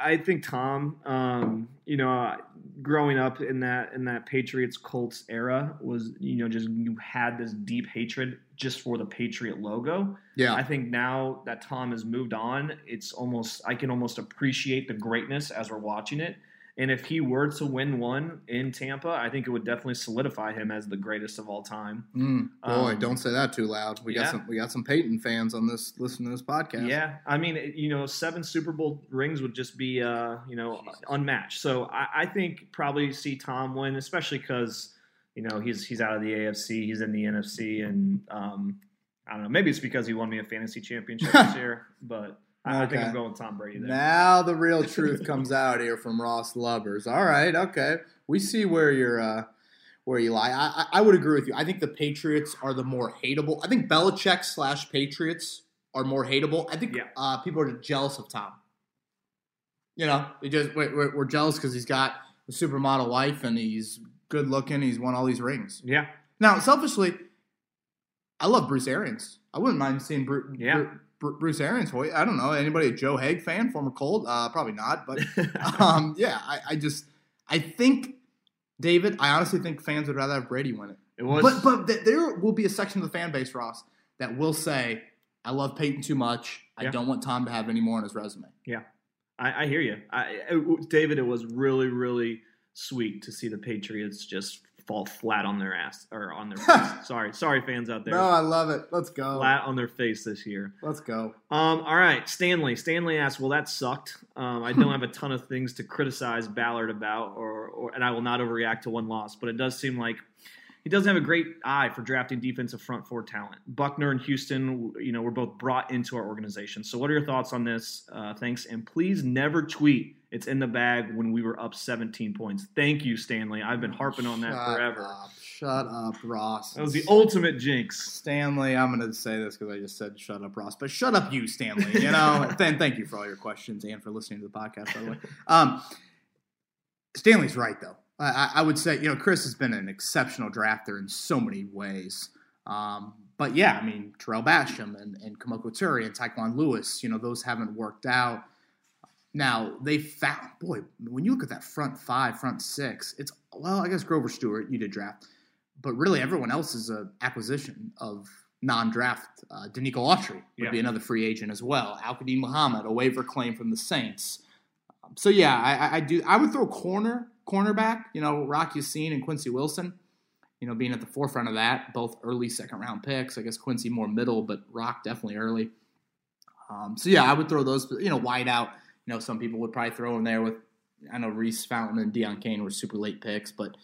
I, I think Tom. Um, you know, growing up in that in that Patriots Colts era was, you know, just you had this deep hatred just for the Patriot logo. Yeah, I think now that Tom has moved on, it's almost I can almost appreciate the greatness as we're watching it and if he were to win one in Tampa, I think it would definitely solidify him as the greatest of all time. Mm, boy, um, don't say that too loud. We yeah. got some we got some Peyton fans on this listening to this podcast. Yeah, I mean, you know, seven Super Bowl rings would just be uh, you know Jesus. unmatched. So I, I, think probably see Tom win, especially because you know he's he's out of the AFC, he's in the NFC, and um, I don't know. Maybe it's because he won me a fantasy championship this *laughs* year, but. I, okay. think I'm going Tom Brady there. Now the real *laughs* truth comes out here from Ross Lubbers. All right, okay. We see where you're uh, where you lie. I, I would agree with you. I think the Patriots are the more hateable. I think Belichick slash Patriots are more hateable. I think yeah. uh, people are jealous of Tom. You know, they just we're, we're jealous because he's got a supermodel wife and he's good looking. He's won all these rings. Yeah. Now, selfishly, I love Bruce Arians. I wouldn't mind seeing Bruce. Yeah. Bruce Arians. I don't know anybody a Joe Haeg fan, former Colt, uh, probably not, but *laughs* um, yeah, I, I, just I think David. I honestly think fans would rather have Brady win it. It was, but but th- there will be a section of the fan base, Ross, that will say, "I love Peyton too much. I yeah. don't want Tom to have any more on his resume." Yeah, I, I hear you, I, it, David. It was really really sweet to see the Patriots just fall flat on their ass or on their *laughs* face. sorry, sorry, fans out there. No, I love it. Let's go. Flat on their face this year. Let's go. Um, all right, Stanley. Stanley asked, "Well, that sucked. Um, I don't have a ton of things to criticize Ballard about, or, or and I will not overreact to one loss, but it does seem like." He doesn't have a great eye for drafting defensive front four talent. Buckner and Houston, you know, were both brought into our organization. So, what are your thoughts on this? Uh, thanks, and please never tweet it's in the bag when we were up 17 points. Thank you, Stanley. I've been harping on that Shut forever. Up. Shut up, Ross. That was the ultimate jinx. Stanley, I'm going to say this because I just said shut up, Ross, but shut up, you, Stanley. You know, *laughs* and thank you for all your questions and for listening to the podcast, by the way. Um, Stanley's right, though. I, I, would say, you know, Chris has been an exceptional drafter in so many ways. Um, but yeah, I mean, Tarell Basham and, and Kemoko Turay and Tyquan Lewis, you know, those haven't worked out. Now they found boy when you look at that front five, front six, it's well I guess Grover Stewart you did draft, but really everyone else is a acquisition of non-draft. Uh, Denico Autry would yeah. be another free agent as well. Al-Quadin Muhammad, a waiver claim from the Saints. Um, so yeah, I, I, do. I would throw corner cornerback. You know, Rock Ya-Sin and Quincy Wilson. You know, being at the forefront of that, both early second round picks. I guess Quincy more middle, but Rock definitely early. Um, so yeah, I would throw those. You know, wide out you know, some people would probably throw in there with, I know Daurice Fountain and Deon Cain were super late picks, but,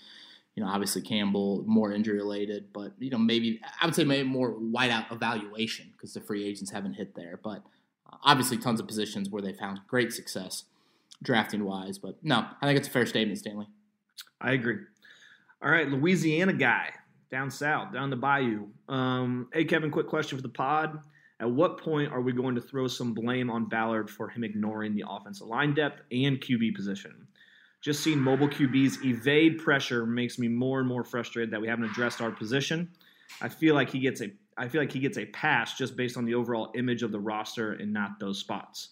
you know, obviously Campbell, more injury related, but, you know, maybe, I would say maybe more whiteout evaluation because the free agents haven't hit there. But uh, obviously tons of positions where they found great success drafting wise. But no, I think it's a fair statement, Stanley. I agree. All right, Louisiana guy down south, down the bayou. Um, hey, Kevin, quick question for the pod. At what point are we going to throw some blame on Ballard for him ignoring the offensive line depth and QB position? Just seeing mobile QBs evade pressure makes me more and more frustrated that we haven't addressed our position. I feel like he gets a I feel like he gets a pass just based on the overall image of the roster and not those spots.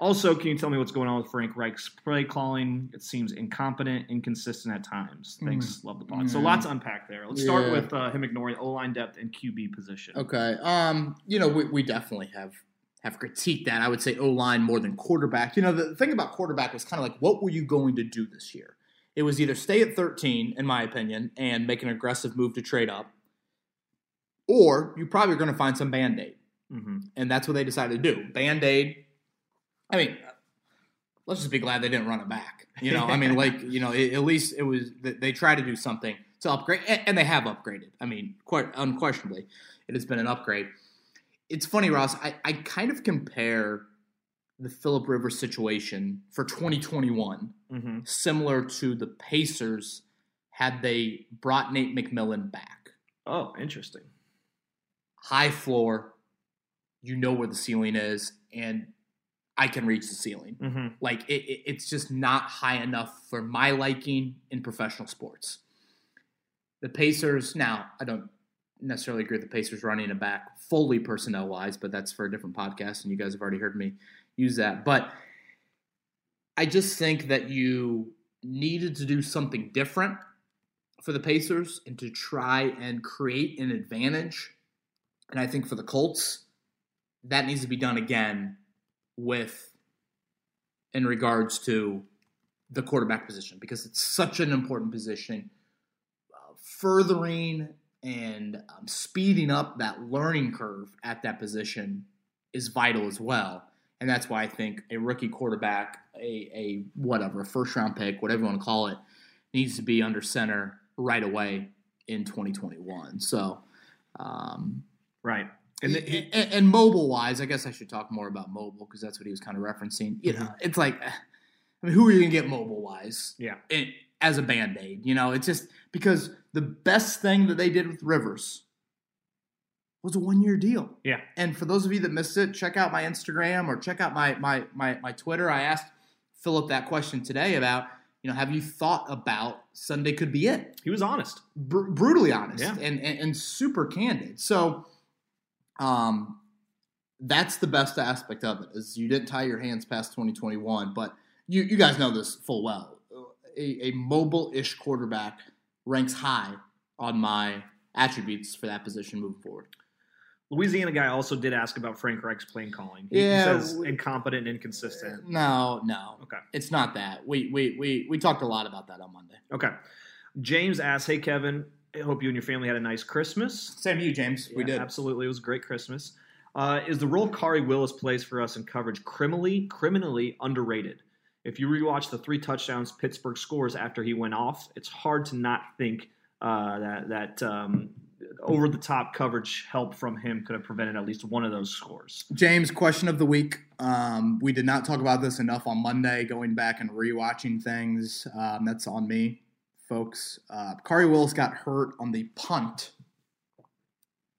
Also, can you tell me what's going on with Frank Reich's play calling? It seems incompetent, inconsistent at times. Thanks, mm. love the pod. Mm. So lots to unpack there. Let's start yeah. with uh, him ignoring O line depth and QB position. Okay, um, you know we, we definitely have have critiqued that. I would say O line more than quarterback. You know the thing about quarterback was kind of like what were you going to do this year? It was either stay at 13, in my opinion, and make an aggressive move to trade up, or you're probably are going to find some band aid. Mm-hmm. And that's what they decided to do. Band aid I mean, let's just be glad they didn't run it back. You know, I mean, like you know, it, at least it was they tried to do something to upgrade, and they have upgraded. I mean, quite unquestionably, it has been an upgrade. It's funny, Ross. I, I kind of compare the Philip Rivers situation for 2021 mm-hmm. similar to the Pacers had they brought Nate McMillan back. Oh, interesting. High floor, you know where the ceiling is, and I can reach the ceiling. Mm-hmm. Like it, it, it's just not high enough for my liking in professional sports. The Pacers now, I don't necessarily agree with the Pacers running it back fully personnel wise, but that's for a different podcast, and you guys have already heard me use that. But I just think that you needed to do something different for the Pacers and to try and create an advantage. And I think for the Colts, that needs to be done again with in regards to the quarterback position because it's such an important position. Uh, furthering and um, speeding up that learning curve at that position is vital as well. And that's why I think a rookie quarterback, a, a whatever, a first round pick, whatever you want to call it, needs to be under center right away in 2021. So, um, right. And, the, and, and, mobile wise, I guess I should talk more about mobile because that's what he was kind of referencing. You know, mm-hmm. it's like, I mean, who are you gonna get mobile wise? Yeah, it, as a band aid, you know, it's just because the best thing that they did with Rivers was a one year deal. Yeah, and for those of you that missed it, check out my Instagram or check out my my my, my Twitter. I asked Philip that question today about you know, have you thought about Sunday could be it? He was honest, Br- brutally honest, yeah. and, and, and super candid. So um, that's the best aspect of it is you didn't tie your hands past 2021, but you, you guys know this full well. A, a mobile-ish quarterback ranks high on my attributes for that position moving forward. Louisiana guy also did ask about Frank Reich's play calling. He yeah, says incompetent, inconsistent. No, no. Okay. It's not that. We, we we we talked a lot about that on Monday. Okay. James asks, "Hey Kevin, I hope you and your family had a nice Christmas." Same to you, James. Yeah, we did absolutely. It was a great Christmas. Uh, is the role Khari Willis plays for us in coverage criminally criminally underrated? If you rewatch the three touchdowns Pittsburgh scores after he went off, it's hard to not think uh, that that um, over the top coverage help from him could have prevented at least one of those scores. James, question of the week. Um, we did not talk about this enough on Monday. Going back and rewatching things, um, that's on me, folks. Uh, Khari Willis got hurt on the punt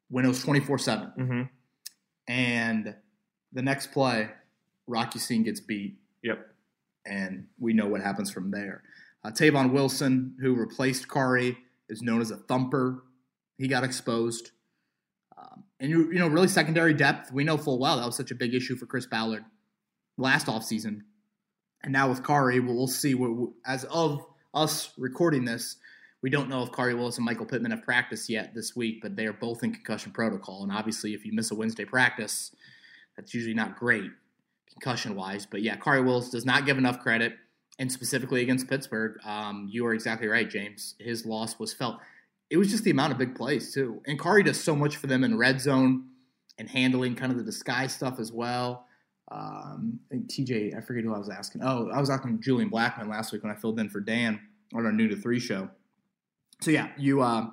when it was twenty four seven, Mm-hmm. and the next play, Rocky Ya-Sin gets beat. Yep. and we know what happens from there. Uh, Tavon Wilson, who replaced Khari, is known as a thumper. He got exposed. Um, and, you, you know, really secondary depth, we know full well that was such a big issue for Chris Ballard last offseason. And now with Khari, we'll, we'll see. What, as of us recording this, we don't know if Khari Willis and Michael Pittman have practiced yet this week, but they are both in concussion protocol. And obviously, if you miss a Wednesday practice, that's usually not great concussion wise. But yeah, Khari Willis does not give enough credit, and specifically against Pittsburgh, um, you are exactly right, James. His loss was felt. It was just the amount of big plays too, and Khari does so much for them in red zone and handling kind of the disguise stuff as well. Um, I think TJ, I forget who I was asking. Oh, I was asking Julian Blackmon last week when I filled in for Dan on our new to three show. So yeah, you uh,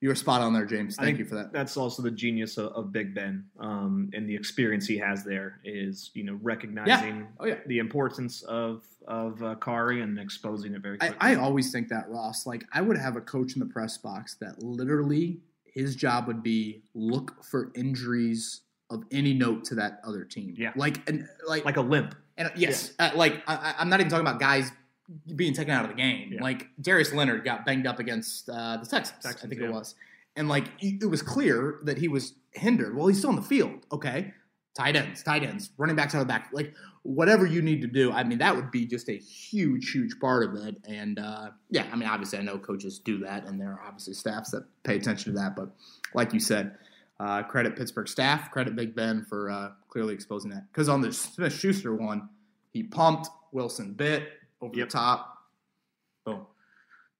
you were spot on there, James. Thank you for that. That's also the genius of, of Big Ben um, and the experience he has there is you know recognizing Oh yeah. the importance of of uh, Khari and exposing it very I. I always think that Ross, like I would have a coach in the press box that literally his job would be look for injuries of any note to that other team. Yeah. like and like like a limp. and yes, uh, like I, I'm not even talking about guys being taken out of the game. Yeah. Like Darius Leonard got banged up against uh, the Texans, I think yeah. it was, and like it was clear that he was hindered. Well, he's still on the field. Okay, tight ends, tight ends, running backs out of the back, like whatever you need to do. I mean, that would be just a huge, huge part of it. And uh, yeah, I mean, obviously, I know coaches do that, and there are obviously staffs that pay attention to that. But like you said, uh, credit Pittsburgh staff, credit Big Ben for uh, clearly exposing that. Because on the Smith Schuster one, he pumped, Wilson bit over Yep. the top. Boom.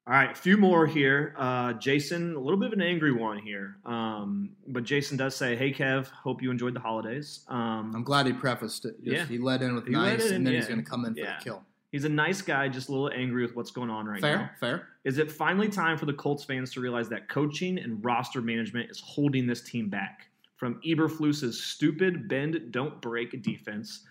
All right, a few more here. Uh, Jason, a little bit of an angry one here, um, but Jason does say, "Hey Kev, hope you enjoyed the holidays." Um, I'm glad he prefaced it. Just, Yeah. He led in with He nice, in, and then he's going to come in for Yeah. the kill. He's a nice guy, just a little angry with what's going on right fair, now. fair. Fair. Is it finally time for the Colts fans to realize that coaching and roster management is holding this team back? From Eberflus's stupid bend, don't break defense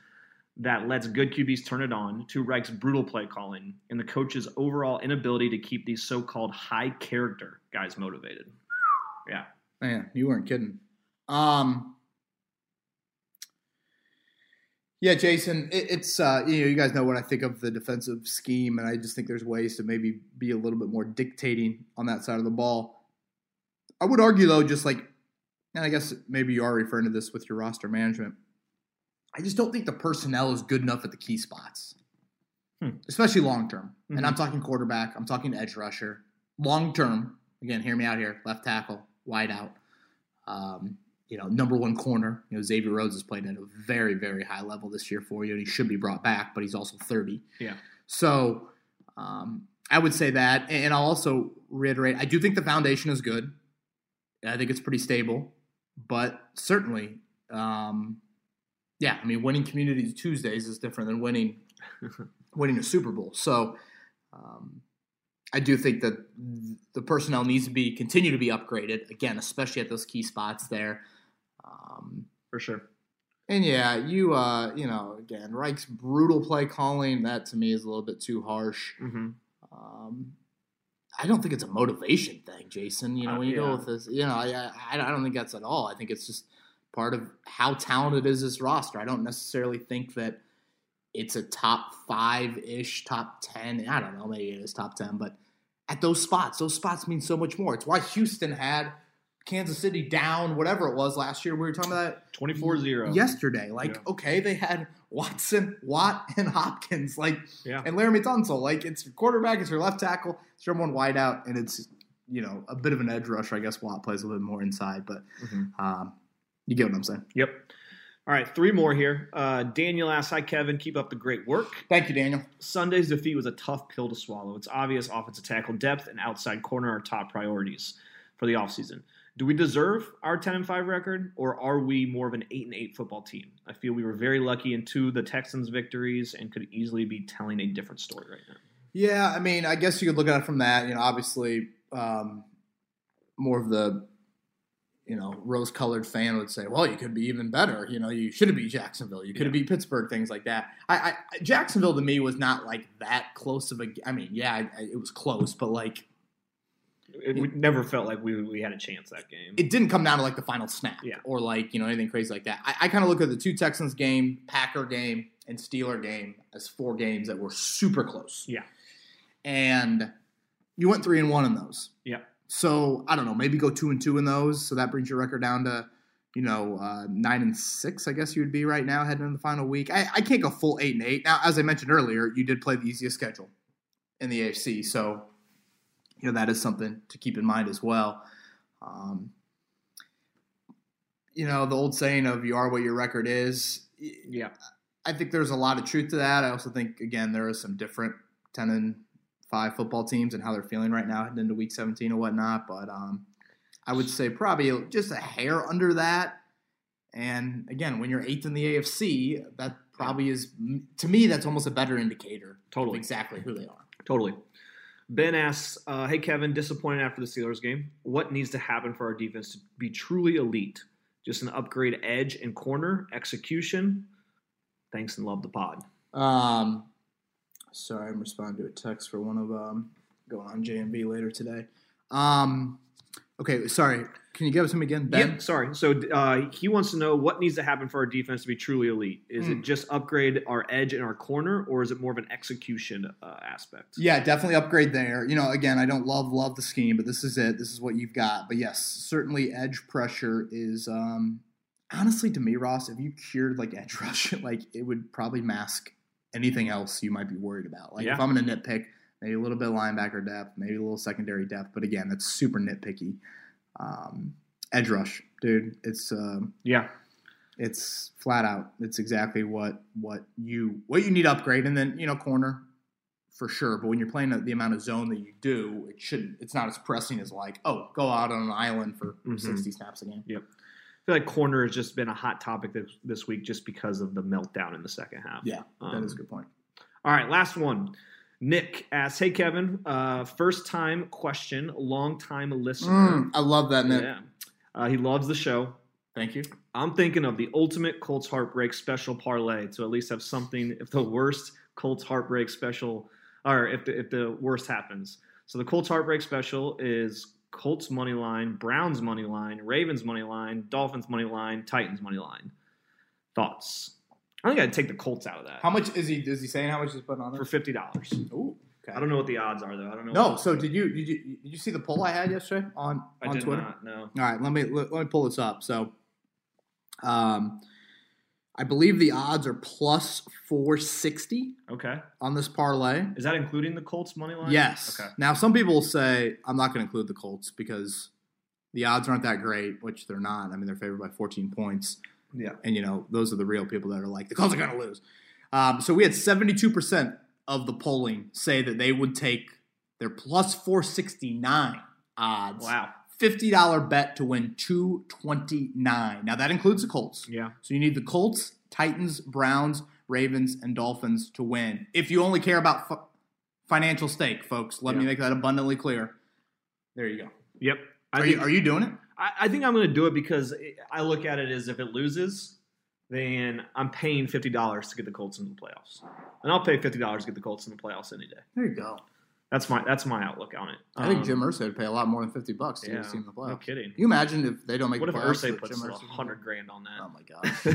that lets good QBs turn it on to Reich's brutal play calling and the coach's overall inability to keep these so-called high character guys motivated. Yeah. Man, you weren't kidding. Um, yeah, Jason, it, it's uh, you know you guys know what I think of the defensive scheme, and I just think there's ways to maybe be a little bit more dictating on that side of the ball. I would argue though, just like, and I guess maybe you are referring to this with your roster management. I just don't think the personnel is good enough at the key spots, Hmm. especially long term. And Mhm. I'm talking quarterback. I'm talking edge rusher. Long term, again, hear me out here. Left tackle, wide out. Um, you know, number one corner. You know, Xavier Rhodes has played at a very, very high level this year for you, and he should be brought back, but he's also 30. Yeah. So um, I would say that, and I'll also reiterate: I do think the foundation is good. I think it's pretty stable, but certainly, um, yeah. I mean, winning Community Tuesdays is different than winning *laughs* winning a Super Bowl. So. Um, I do think that the personnel needs to be continue to be upgraded again, especially at those key spots there. Um, For sure. and yeah, you uh, you know, again, Reich's brutal play calling that to me is a little bit too harsh. hmm Um, I don't think it's a motivation thing, Jason. You know, Uh, when you yeah. go with this, you know, I, I I don't think that's at all. I think it's just part of how talented is this roster. I don't necessarily think that it's a top five ish, top ten. I don't know, maybe it is top ten, but at those spots, those spots mean so much more. It's why Houston had Kansas City down, whatever it was last year. We were talking about that 24-0. yesterday. Like, Yeah. okay, they had Watson, Watt, and Hopkins. Like, Yeah. and Laremy Tunsil. Like, it's your quarterback, it's your left tackle, it's your one wide out, and it's you know a bit of an edge rusher. I guess Watt plays a little bit more inside, but Mhm. um, you get what I'm saying. Yep. All right, three more here. Uh, Daniel asks, "Hi Kevin, keep up the great work." Thank you, Daniel. Sunday's defeat was a tough pill to swallow. It's obvious offensive tackle depth and outside corner are top priorities for the offseason. Do we deserve our 10 and 5 record, or are we more of an 8 and 8 football team? I feel we were very lucky in two of the Texans' victories and could easily be telling a different story right now. Yeah, I mean, I guess you could look at it from that. You know, obviously, um, more of the you know, rose colored fan would say, well, you could be even better. You know, you should have beat Jacksonville. You could have yeah. beat Pittsburgh, things like that. I, I, Jacksonville to me was not like that close of a. I mean, yeah, it was close, but like. It, it never felt like we, we had a chance that game. It didn't come down to like the final snap yeah. or like, you know, anything crazy like that. I, I kind of look at the two Texans game, Packer game, and Steeler game as four games that were super close. Yeah. And you went three and one in those. Yeah. So I don't know, maybe go two and two in those. So that brings your record down to, you know, uh, nine and six. I guess you would be right now heading into the final week. I, I can't go full eight and eight. Now, as I mentioned earlier, you did play the easiest schedule in the AFC, so you know that is something to keep in mind as well. Um, you know the old saying of "you are what your record is." Yeah, I think there's a lot of truth to that. I also think again there are some different ten and five football teams and how they're feeling right now heading into week 17 and whatnot. But um, I would say probably just a hair under that. And again, when you're eighth in the AFC, that probably is to me that's almost a better indicator. Totally, exactly who they are. Totally. Ben asks, uh, "Hey Kevin, disappointed after the Steelers game. What needs to happen for our defense to be truly elite? Just an upgrade edge and corner execution. Thanks and love the pod." Um, Sorry, I'm responding to a text for one of um, going on JMV later today. Um, okay, sorry. Can you give us to me again, Ben? Yeah, sorry. So uh, he wants to know what needs to happen for our defense to be truly elite. Is mm. it hmm. just upgrade our edge and our corner, or is it more of an execution uh, aspect? Yeah, definitely upgrade there. You know, again, I don't love love the scheme, but this is it. This is what you've got. But yes, certainly edge pressure is. Um, honestly, to me, Ross, if you cured like edge *laughs* rush, like it would probably mask anything else you might be worried about. Like yeah. if I'm going to nitpick, maybe a little bit of linebacker depth, maybe a little secondary depth, but again, that's super nitpicky. Um, edge rush, dude, it's uh, yeah, it's flat out. It's exactly what what you what you need to upgrade, and then you know corner for sure. But when you're playing the amount of zone that you do, it shouldn't. It's not as pressing as like oh, go out on an island for mm-hmm. 60 snaps a game. Yep I feel like corner has just been a hot topic this, this week just because of the meltdown in the second half. Yeah, um, that is a good point. All right, last one. Nick asks, "Hey Kevin, uh, first time question, long time listener. Mm, I love that, Nick. Yeah, uh, he loves the show. Thank you. I'm thinking of the ultimate Colts heartbreak special parlay to at least have something if the worst Colts heartbreak special, or if the, if the worst happens. So the Colts heartbreak special is Colts money line, Browns money line, Ravens money line, Dolphins money line, Titans money line. Thoughts? I think I'd take the Colts out of that. How much is he? Is he saying how much he's putting on there? For fifty dollars. Ooh. Okay. I don't know what the odds are though. I don't know. No. So did you did you did you see the poll I had yesterday on on Twitter? Not, no. All right. Let me let, let me pull this up. So, um, I believe the odds are plus 460. Okay. On this parlay. Is that including the Colts money line? Yes. Okay. Now, some people say, I'm not going to include the Colts because the odds aren't that great, which they're not. I mean, they're favored by 14 points. Yeah. And, you know, those are the real people that are like, the Colts are going to lose. Um, so we had 72% of the polling say that they would take their plus 469 odds. Wow. $50 bet to win 229. Now that includes the Colts. Yeah. So you need the Colts, Titans, Browns, Ravens, and Dolphins to win. If you only care about financial stake, folks, let yeah. me make that abundantly clear. There you go. Yep. Are, you, are you doing it? I, I think I'm going to do it because I look at it as if it loses, then I'm paying $50 to get the Colts into the playoffs. And I'll pay $50 to get the Colts in the playoffs any day. There you go. That's my that's my outlook on it. I think Jim um, Irsay would pay a lot more than fifty bucks to yeah, get a team in the playoffs. No kidding. You imagine if they don't make what the playoffs? What if Irsay puts hundred grand on that? Oh my gosh!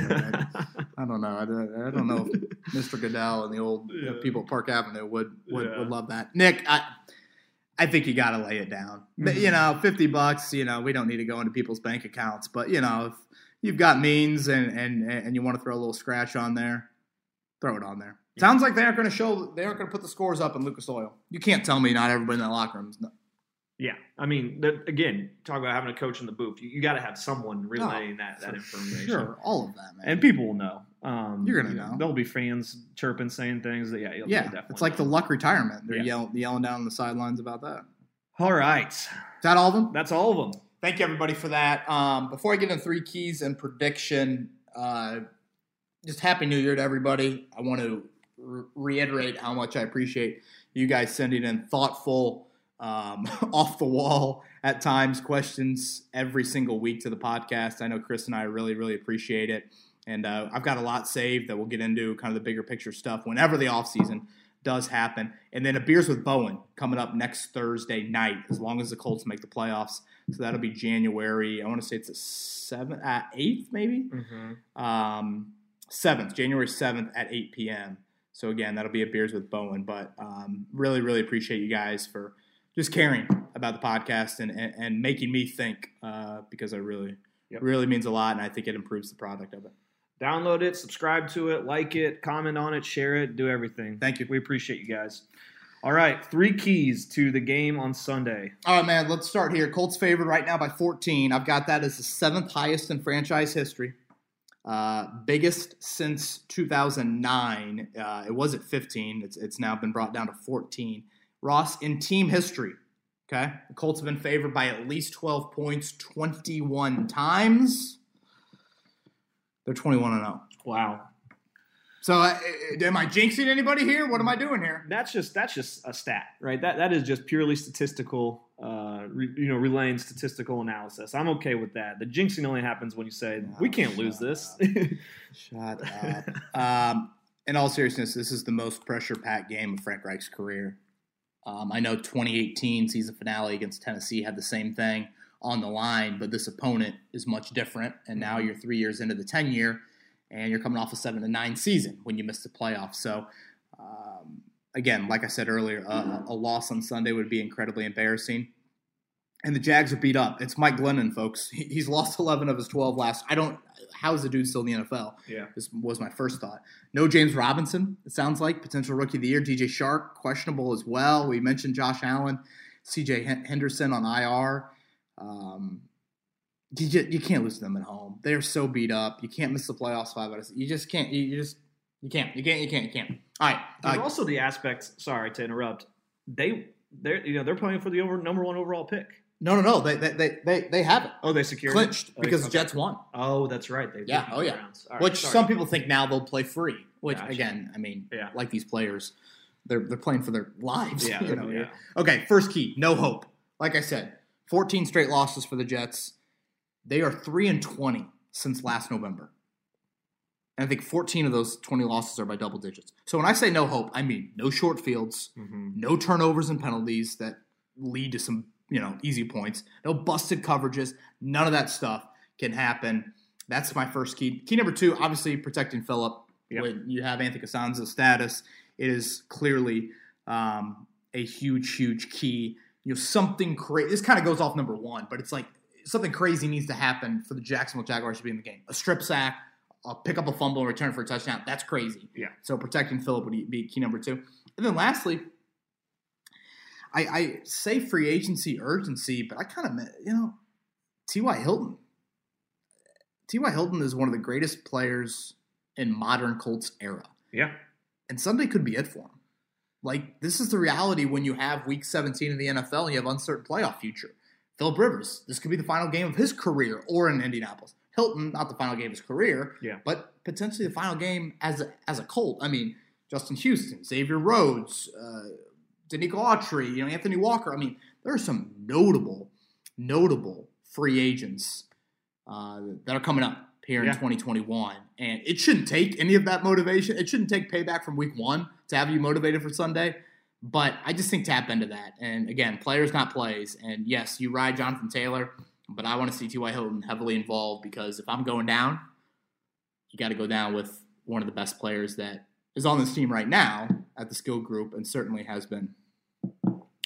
I, don't know. I don't, I don't know if *laughs* Mr. Goodell and the old yeah. you know, people at Park Avenue would would, yeah. would love that. Nick, I I think you got to lay it down. Mm-hmm. You know, fifty bucks. You know, we don't need to go into people's bank accounts, but you know, if you've got means and and and you want to throw a little scratch on there, throw it on there. Sounds like they aren't going to show. They aren't going to put the scores up in Lucas Oil. You can't tell me not everybody in that locker room Yeah, I mean, the, again, talk about having a coach in the booth. You, you got to have someone relaying oh, that that information. Sure, all of that, man. And people will know. Um, You're gonna you know. know. There'll be fans chirping, saying things that yeah, yeah. It's like know. the luck retirement. They're yeah. yelling, yelling down on the sidelines about that. All right, is that all of them? That's all of them. Thank you everybody for that. Um, before I get into three keys and prediction, uh, just happy New Year to everybody. I want to re- reiterate how much I appreciate you guys sending in thoughtful um, *laughs* off the wall at times questions every single week to the podcast. I know Chris and I really, really appreciate it. And uh, I've got a lot saved that we'll get into kind of the bigger picture stuff whenever the offseason does happen. And then a Beers with Bowen coming up next Thursday night, as long as the Colts make the playoffs. So that'll be January, I want to say it's a seventh, uh, eighth maybe? Mm-hmm. Um, 7th, January 7th at 8 p.m. So again, that'll be a Beers with Bowen. But um, really, really appreciate you guys for – just caring about the podcast and, and, and making me think uh, because I really, yep. really means a lot. And I think it improves the product of it. Download it, subscribe to it, like it, comment on it, share it, do everything. Thank you. We appreciate you guys. All right, three keys to the game on Sunday. All right, man, let's start here. Colts favored right now by 14. I've got that as the seventh highest in franchise history. Uh, biggest since 2009. Uh, it was at 15. It's, it's now been brought down to 14. Ross, in team history, okay, the Colts have been favored by at least 12 points 21 times. They're 21 and 0. Wow. So, uh, am I jinxing anybody here? What am I doing here? That's just that's just a stat, right? That that is just purely statistical, uh, re, you know, relaying statistical analysis. I'm okay with that. The jinxing only happens when you say oh, we can't lose this. *laughs* shut up. Um, in all seriousness, this is the most pressure-packed game of Frank Reich's career. Um, I know 2018 season finale against Tennessee had the same thing on the line, but this opponent is much different. And now mm-hmm. you're three years into the 10 year, and you're coming off a seven to nine season when you missed the playoffs. So, um, again, like I said earlier, a, a loss on Sunday would be incredibly embarrassing and the Jags are beat up. It's Mike Glennon, folks. He's lost 11 of his 12 last. I don't. How is the dude still in the NFL? Yeah, this was my first thought. No James Robinson. It sounds like potential rookie of the year. DJ Chark, questionable as well. We mentioned Josh Allen, C.J. Henderson on IR. Um, you, just, you can't lose them at home. They're so beat up. You can't miss the playoffs five out of. You just can't. You, just you can't. You can't. You can't. You can't. All right. There's uh, also the aspects. Sorry to interrupt. They they're you know they're playing for the over number one overall pick. No, no, no. They they they they, have it. Oh, they secured clinched it? because okay. the Jets won. Oh, that's right. They yeah. Oh, yeah. Right, which sorry. some people think now they'll play free. Which gotcha. again, I mean, yeah. like these players, they're they're playing for their lives. *laughs* Yeah. You know? yeah. Okay. First key, no hope. Like I said, 14 straight losses for the Jets. They are three and 20 since last November. And I think 14 of those 20 losses are by double digits. So when I say no hope, I mean no short fields, mm-hmm. no turnovers and penalties that lead to some you know, easy points. No busted coverages. None of that stuff can happen. That's my first key. Key number two, obviously protecting Philip. Yep. When you have Anthony Castonzo's status, it is clearly um, a huge, huge key. You know, something crazy. This kind of goes off number one, but it's like something crazy needs to happen for the Jacksonville Jaguars to be in the game. A strip sack, a pick up a fumble and return for a touchdown. That's crazy. Yeah. So protecting Philip would be key number two. And then lastly, I, I say free agency urgency, but I kind of, meant, you know, T.Y. Hilton. T.Y. Hilton is one of the greatest players in modern Colts era. Yeah. And Sunday could be it for him. Like, this is the reality when you have week 17 in the NFL and you have uncertain playoff future. Philip Rivers, this could be the final game of his career or in Indianapolis. Hilton, not the final game of his career, yeah. but potentially the final game as a, as a Colt. I mean, Justin Houston, Xavier Rhodes, uh, Denico Autry, you know, Anthony Walker. I mean, there are some notable, notable free agents uh, that are coming up here in 2021. And it shouldn't take any of that motivation. It shouldn't take payback from week one to have you motivated for Sunday. But I just think tap into that. And again, players, not plays. And yes, you ride Jonathan Taylor, but I want to see T.Y. Hilton heavily involved because if I'm going down, you got to go down with one of the best players that is on this team right now at the skill group and certainly has been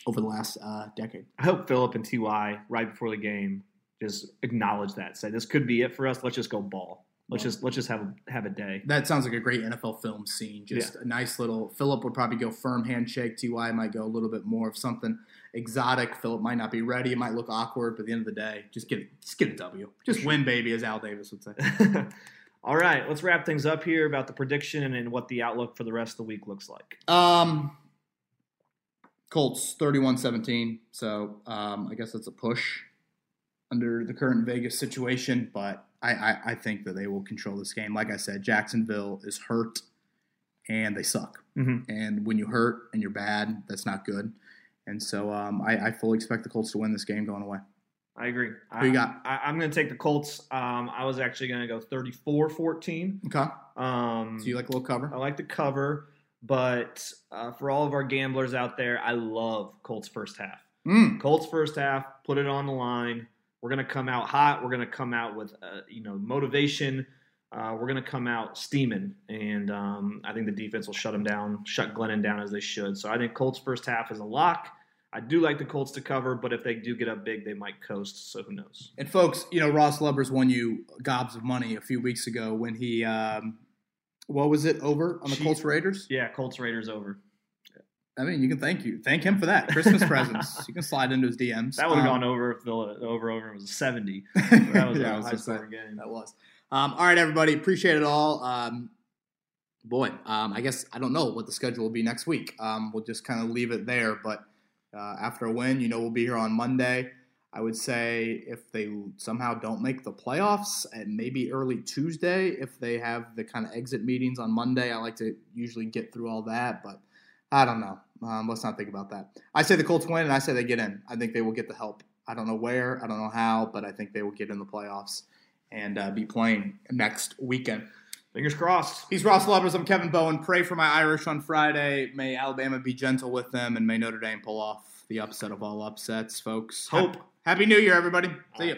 over the last uh, decade. I hope Philip and Ty right before the game just acknowledge that, say this could be it for us. Let's just go ball. let's just let's just have a, have a day. That sounds like a great NFL film scene. Just yeah. a nice little. Philip would probably go firm handshake. Ty might go a little bit more of something exotic. Philip might not be ready. It might look awkward, but at the end of the day, just get it, just get a W. Just win, baby, as Al Davis would say. *laughs* All right, let's wrap things up here about the prediction and what the outlook for the rest of the week looks like. Um, Colts 31-17. So um, I guess that's a push under the current Vegas situation, but I, I, I, think that they will control this game. Like I said, Jacksonville is hurt and they suck. Mm-hmm. And when you hurt and you're bad, that's not good. And so um, I, I, fully expect the Colts to win this game going away. I agree. Who you got? I, am going to take the Colts. Um, I was actually going to go 34 14. Okay. Um, so you like a little cover? I like the cover, but uh, for all of our gamblers out there, I love Colts first half. Mm. Colts first half, put it on the line. We're going to come out hot. We're going to come out with, uh, you know, motivation. Uh, we're going to come out steaming, and um, I think the defense will shut them down, shut Glennon down as they should. So I think Colts first half is a lock. I do like the Colts to cover, but if they do get up big, they might coast. So who knows? And folks, you know Ross Lubbers won you gobs of money a few weeks ago when he, um, what was it over on the Colts Raiders? Yeah, Colts Raiders over. I mean, you can thank you thank him for that Christmas *laughs* presents. You can slide into his DMs. That would have um, gone over if the over over was a seventy. *laughs* That was yeah, a high score game. That was. Um, all right, everybody, appreciate it all. Um, boy, um, I guess I don't know what the schedule will be next week. Um, we'll just kind of leave it there, but uh, after a win. You know, we'll be here on Monday. I would say if they somehow don't make the playoffs, and maybe early Tuesday, if they have the kind of exit meetings on Monday, I like to usually get through all that, but I don't know. Um, let's not think about that. I say the Colts win, and I say they get in. I think they will get the help. I don't know where, I don't know how, but I think they will get in the playoffs and uh, be playing next weekend. Fingers crossed. He's Ross Lubbers. I'm Kevin Bowen. Pray for my Irish on Friday. May Alabama be gentle with them, and may Notre Dame pull off the upset of all upsets, folks. Hope. Happy New Year, everybody. See you.